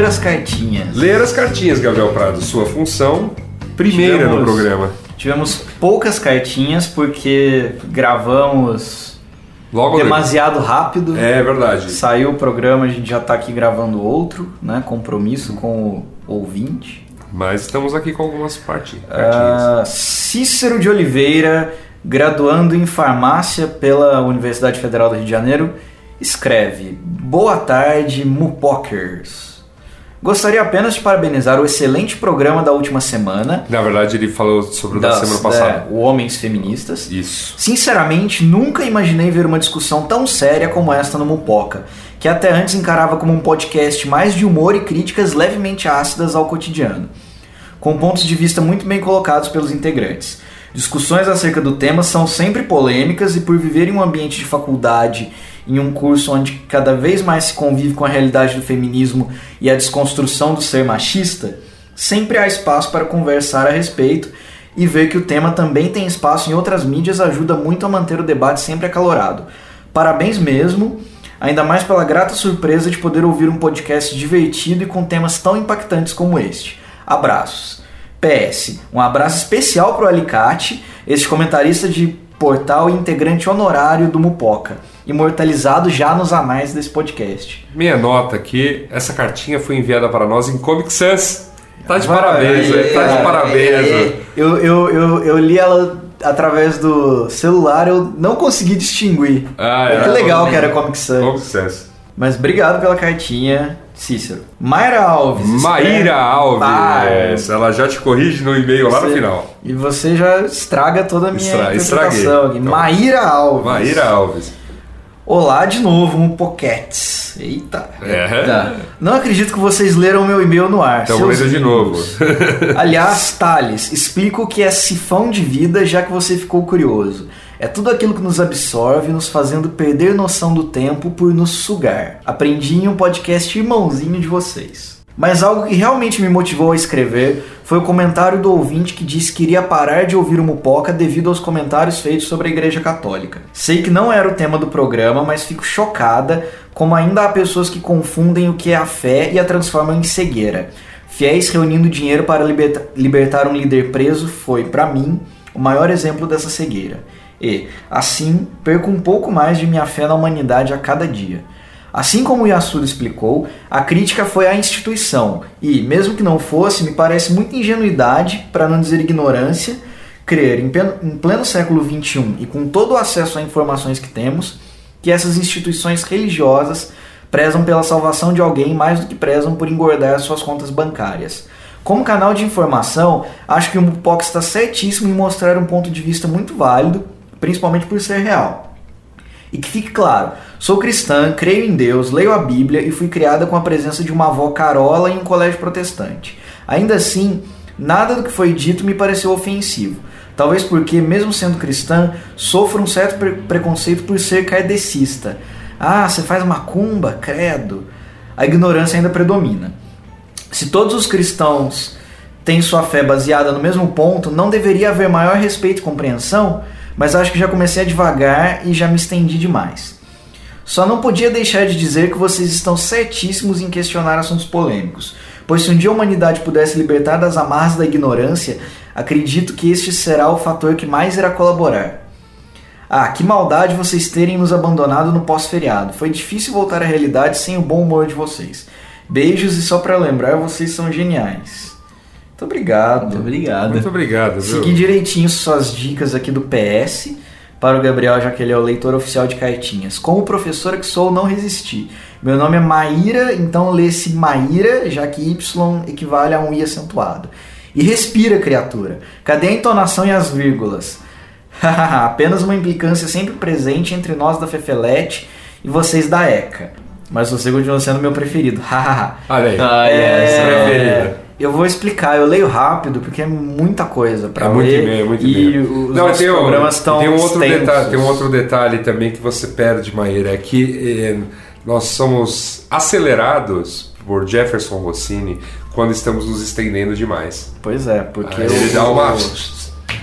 Ler as cartinhas. Ler as cartinhas, Gabriel Prado, sua função primeira no Tivemos- programa. Tivemos poucas cartinhas porque gravamos Logo demasiado rápido. É verdade. Saiu o programa, a gente já tá aqui gravando outro, né? Compromisso com o ouvinte. Mas estamos aqui com algumas parti- cartinhas. Ah, Cícero de Oliveira, graduando em farmácia pela Universidade Federal do Rio de Janeiro, escreve: Boa tarde, Mupokers. Gostaria apenas de parabenizar o excelente programa da última semana. Na verdade, ele falou sobre o da semana passada. é, o Homens Feministas. Isso. Sinceramente, nunca imaginei ver uma discussão tão séria como esta no Mupoca, que até antes encarava como um podcast mais de humor e críticas levemente ácidas ao cotidiano, com pontos de vista muito bem colocados pelos integrantes. Discussões acerca do tema são sempre polêmicas e por viver em um ambiente de faculdade, em um curso onde cada vez mais se convive com a realidade do feminismo e a desconstrução do ser machista, sempre há espaço para conversar a respeito e ver que o tema também tem espaço em outras mídias ajuda muito a manter o debate sempre acalorado. Parabéns mesmo, ainda mais pela grata surpresa de poder ouvir um podcast divertido e com temas tão impactantes como este. Abraços. PS, um abraço especial para o Alicate, este comentarista de portal e integrante honorário do Mupoca, imortalizado já nos anais desse podcast. Minha nota aqui, essa cartinha foi enviada para nós em Comic Sans. Tá de Vai, parabéns, é, né? tá de é, parabéns. é? Eu, eu, eu, eu li ela através do celular, eu não consegui distinguir. Ah, que era legal que era Comic Sans. Comic Sans. Mas obrigado pela cartinha, Cícero. Mayra Alves. escreve- Maíra Alves, ela já te corrige no e-mail lá no você- final. E você já estraga toda a minha Estra- interpretação estraguei. Então. Maíra Alves. Maíra Alves. Olá de novo, um Pockets. Eita. É. Tá. Não acredito que vocês leram meu e-mail no ar. Então lendo de novo. Aliás, Thales, explica o que é sifão de vida, já que você ficou curioso. É tudo aquilo que nos absorve, nos fazendo perder noção do tempo por nos sugar. Aprendi em um podcast irmãozinho de vocês. Mas algo que realmente me motivou a escrever foi o comentário do ouvinte que disse que iria parar de ouvir o Mupoca devido aos comentários feitos sobre a Igreja Católica. Sei que não era o tema do programa, mas fico chocada como ainda há pessoas que confundem o que é a fé e a transformam em cegueira. Fiéis reunindo dinheiro para liberta- libertar um líder preso foi, para mim, o maior exemplo dessa cegueira. E, assim, perco um pouco mais de minha fé na humanidade a cada dia. Assim como Yasuda explicou, a crítica foi à instituição e, mesmo que não fosse, me parece muita ingenuidade, para não dizer ignorância, crer em pen- em pleno século XXI e com todo o acesso a informações que temos, que essas instituições religiosas prezam pela salvação de alguém mais do que prezam por engordar suas contas bancárias. Como canal de informação, acho que o Mupox está certíssimo em mostrar um ponto de vista muito válido, principalmente por ser real. E que fique claro, sou cristã, creio em Deus, leio a Bíblia e fui criada com a presença de uma avó carola em um colégio protestante. Ainda assim, nada do que foi dito me pareceu ofensivo. Talvez porque, mesmo sendo cristã, sofro um certo pre- preconceito por ser kardecista. Ah, você faz macumba? Credo. A ignorância ainda predomina. Se todos os cristãos têm sua fé baseada no mesmo ponto, não deveria haver maior respeito e compreensão, mas acho que já comecei a devagar e já me estendi demais. Só não podia deixar de dizer que vocês estão certíssimos em questionar assuntos polêmicos, pois se um dia a humanidade pudesse libertar das amarras da ignorância, acredito que este será o fator que mais irá colaborar. Ah, que maldade vocês terem nos abandonado no pós-feriado. Foi difícil voltar à realidade sem o bom humor de vocês. Beijos e só pra lembrar, vocês são geniais. Muito obrigado. Muito obrigado. Muito obrigado, viu? Segui direitinho suas dicas aqui do PS para o Gabriel, já que ele é o leitor oficial de cartinhas. Como professora que sou, não resisti. Meu nome é Maíra, então lê-se Maíra, já que Y equivale a um I acentuado. E respira, criatura. Cadê a entonação e as vírgulas? Apenas uma implicância sempre presente entre nós da Fefelete e vocês da ECA. Mas você continua sendo meu preferido. Olha aí. Ah, yes. É, preferida. Eu vou explicar, eu leio rápido porque é muita coisa pra É muito ler. e-mail, muito e e-mail. os Não, tem programas estão tem um outro detalhe, tem um outro detalhe também que você perde, Maíra, é que eh, nós somos acelerados por Jefferson Rossini quando estamos nos estendendo demais. Pois é, porque Aí ele eu- dá uma, Tudo,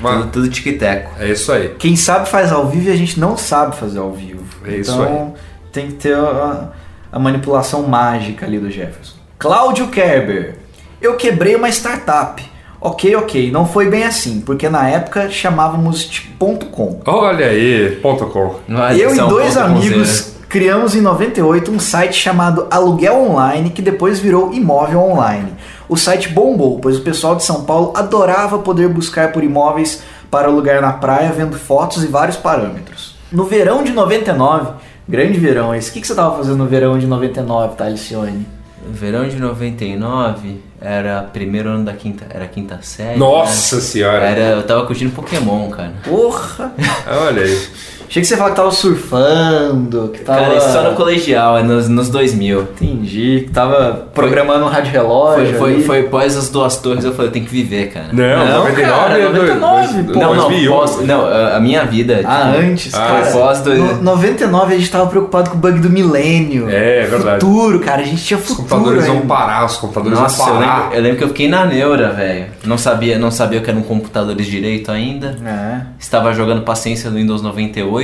uma tudo tic-teco. é isso aí. Quem sabe faz ao vivo e a gente não sabe fazer ao vivo. É isso então tem que ter a, a manipulação mágica ali do Jefferson. Cláudio Kerber. Eu quebrei uma startup. Ok, ok, não foi bem assim, porque na época chamávamos de ponto .com. Olha aí, ponto com. Eu e são dois amigos zero. criamos em 98 um site chamado Aluguel Online, que depois virou Imóvel Online. O site bombou, pois o pessoal de São Paulo adorava poder buscar por imóveis para alugar na praia, vendo fotos e vários parâmetros. No verão de 99, grande verão esse, o que, que você estava fazendo no verão de 99, Talicione? Verão de 99 era primeiro ano da quinta, era quinta série. Nossa né? senhora. Era, eu tava curtindo Pokémon, cara. Porra! Olha aí. Achei que você falar que tava surfando, que tava... Cara, isso só no colegial, é nos, nos 2000. Entendi, que tava programando um rádio relógio. Foi, foi, foi pós as duas torres, eu falei, eu tenho que viver, cara. Não, Não, 99 cara, é dois- 99, dois- pô. Não, não, 2001. pós, não, a minha vida. Ah, antes, Ah, cara. pós do- No, 99 a gente tava preocupado com o bug do milênio. É, é verdade. Futuro, cara. A gente tinha Os futuro. computadores vão ainda. parar, os computadores Nossa, vão eu parar. lembro, eu lembro que eu fiquei na neura, velho. Não sabia, não sabia o que eram computadores direito ainda. É. Estava jogando paciência no Windows 98.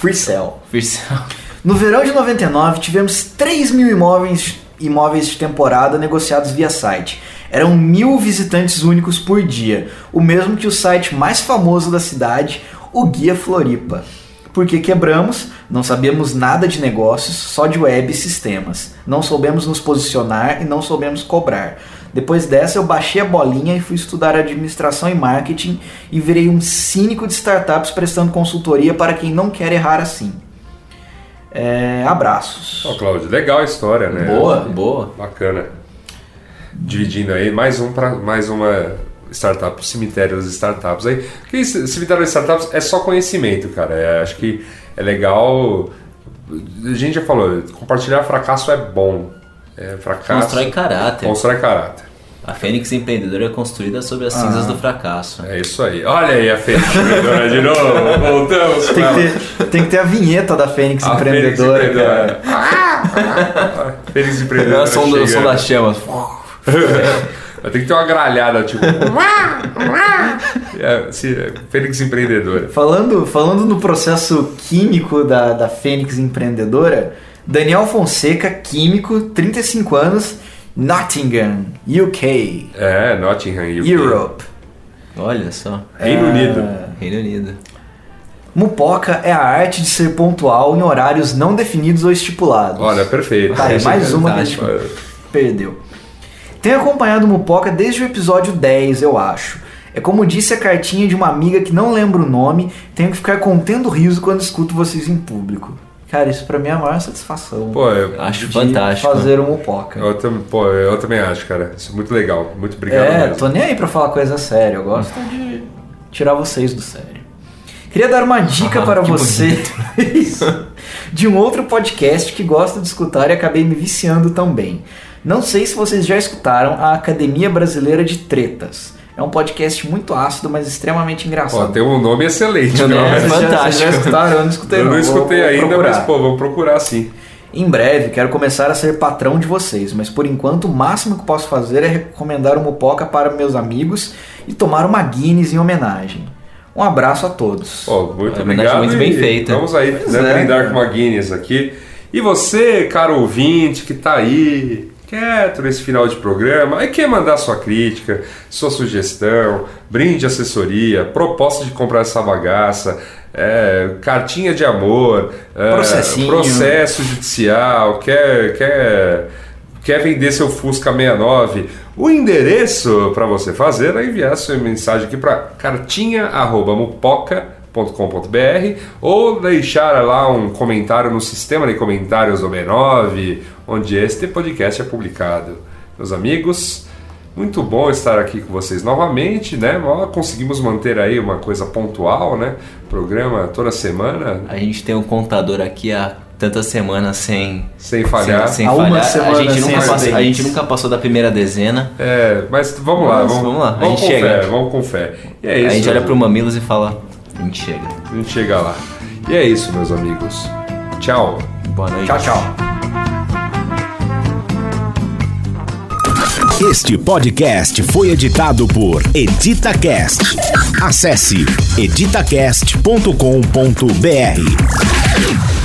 Free cell. Versão- No verão de 99 tivemos 3 mil imóveis, imóveis de temporada negociados via site. Eram mil visitantes únicos por dia, o mesmo que o site mais famoso da cidade, o Guia Floripa. Porque quebramos, não sabíamos nada de negócios, só de web e sistemas. Não soubemos nos posicionar e não soubemos cobrar. Depois dessa, eu baixei a bolinha e fui estudar administração e marketing e virei um cínico de startups prestando consultoria para quem não quer errar assim. É, abraços. Ó, Cláudio, legal a história, né? Boa, boa. Bacana. Dividindo aí, mais um para mais uma startup, o cemitério das startups. Aí, que esse cemitério das startups é só conhecimento, cara. É, acho que é legal. A gente já falou, compartilhar fracasso é bom. É, fracasso Constrói caráter. constrói caráter. A Fênix empreendedora é construída sobre as cinzas do fracasso. É isso aí. Olha aí a Fênix empreendedora de novo. Voltamos. Tem que, ter, tem que ter a vinheta da Fênix A Fênix Empreendedora. empreendedora. cara. A Fênix empreendedora. É o som, do, som das chamas. Vai ter que ter uma gralhada, tipo. é, é, Fênix empreendedora. Falando, falando no processo químico da, da Fênix Empreendedora, Daniel Fonseca, químico, 35 anos, Nottingham, UK, É, Nottingham, UK. Europe. Olha só. Reino Unido. Reino Unido. Mupoca é a arte de ser pontual em horários não definidos ou estipulados. Olha, perfeito. Tá, é mais uma que a gente perdeu. Tenho acompanhado o Mupoca desde o episódio 10, eu acho. É como disse a cartinha de uma amiga que não lembro o nome, tenho que ficar contendo riso quando escuto vocês em público. Cara, isso pra mim é a maior satisfação. Pô, eu, Acho de fantástico. fazer o Mupoca. eu, tam- pô, eu também acho, cara. Isso é muito legal. Muito obrigado É, mesmo. tô nem aí pra falar coisa séria, eu gosto de tirar vocês do sério. Queria dar uma dica Ah, para que você Isso. de um outro podcast que gosto de escutar e acabei me viciando também. Não sei se vocês já escutaram a Academia Brasileira de Tretas. É um podcast muito ácido, mas extremamente Ó, engraçado. tem um nome excelente. Meu né? é Vocês já- fantástico. escutaram? Eu não escutei Eu não Vou- escutei vou ainda, procurar. mas pô, vamos procurar sim. Em breve quero começar a ser patrão de vocês, mas por enquanto o máximo que posso fazer é recomendar o Mupoca para meus amigos e tomar uma Guinness em homenagem. Um abraço a todos. Pô, muito Homenagem obrigado. muito bem feita. Vamos aí, Pois né, é, brindar cara. com uma Guinness aqui. E você, caro ouvinte, que tá aí, quieto nesse final de programa, aí quer mandar sua crítica, sua sugestão, brinde assessoria, proposta de comprar essa bagaça, é, cartinha de amor, é, processo judicial, quer, quer, quer vender seu Fusca 69, o endereço para você fazer é enviar sua mensagem aqui para cartinha.mupoca.com b9.com.br ou deixar lá um comentário no sistema de comentários do B9, onde este podcast é publicado. Meus amigos, muito bom estar aqui com vocês novamente, né? Conseguimos manter aí uma coisa pontual, né? Programa toda semana. A gente tem um contador aqui há tantas semanas sem sem falhar. Sem, sem Há falhar. a, gente sem nunca passou, a gente nunca passou da primeira dezena. É, mas vamos lá, Mas vamos, vamos lá, a Vamos gente com chega. fé, vamos com fé. E é isso. a gente olha né? pro Mamilos e fala, a gente chega. A gente chega lá. E é isso, meus amigos. Tchau. Boa noite. Tchau, tchau. Este podcast foi editado por EditaCast. Acesse editacast.com.br.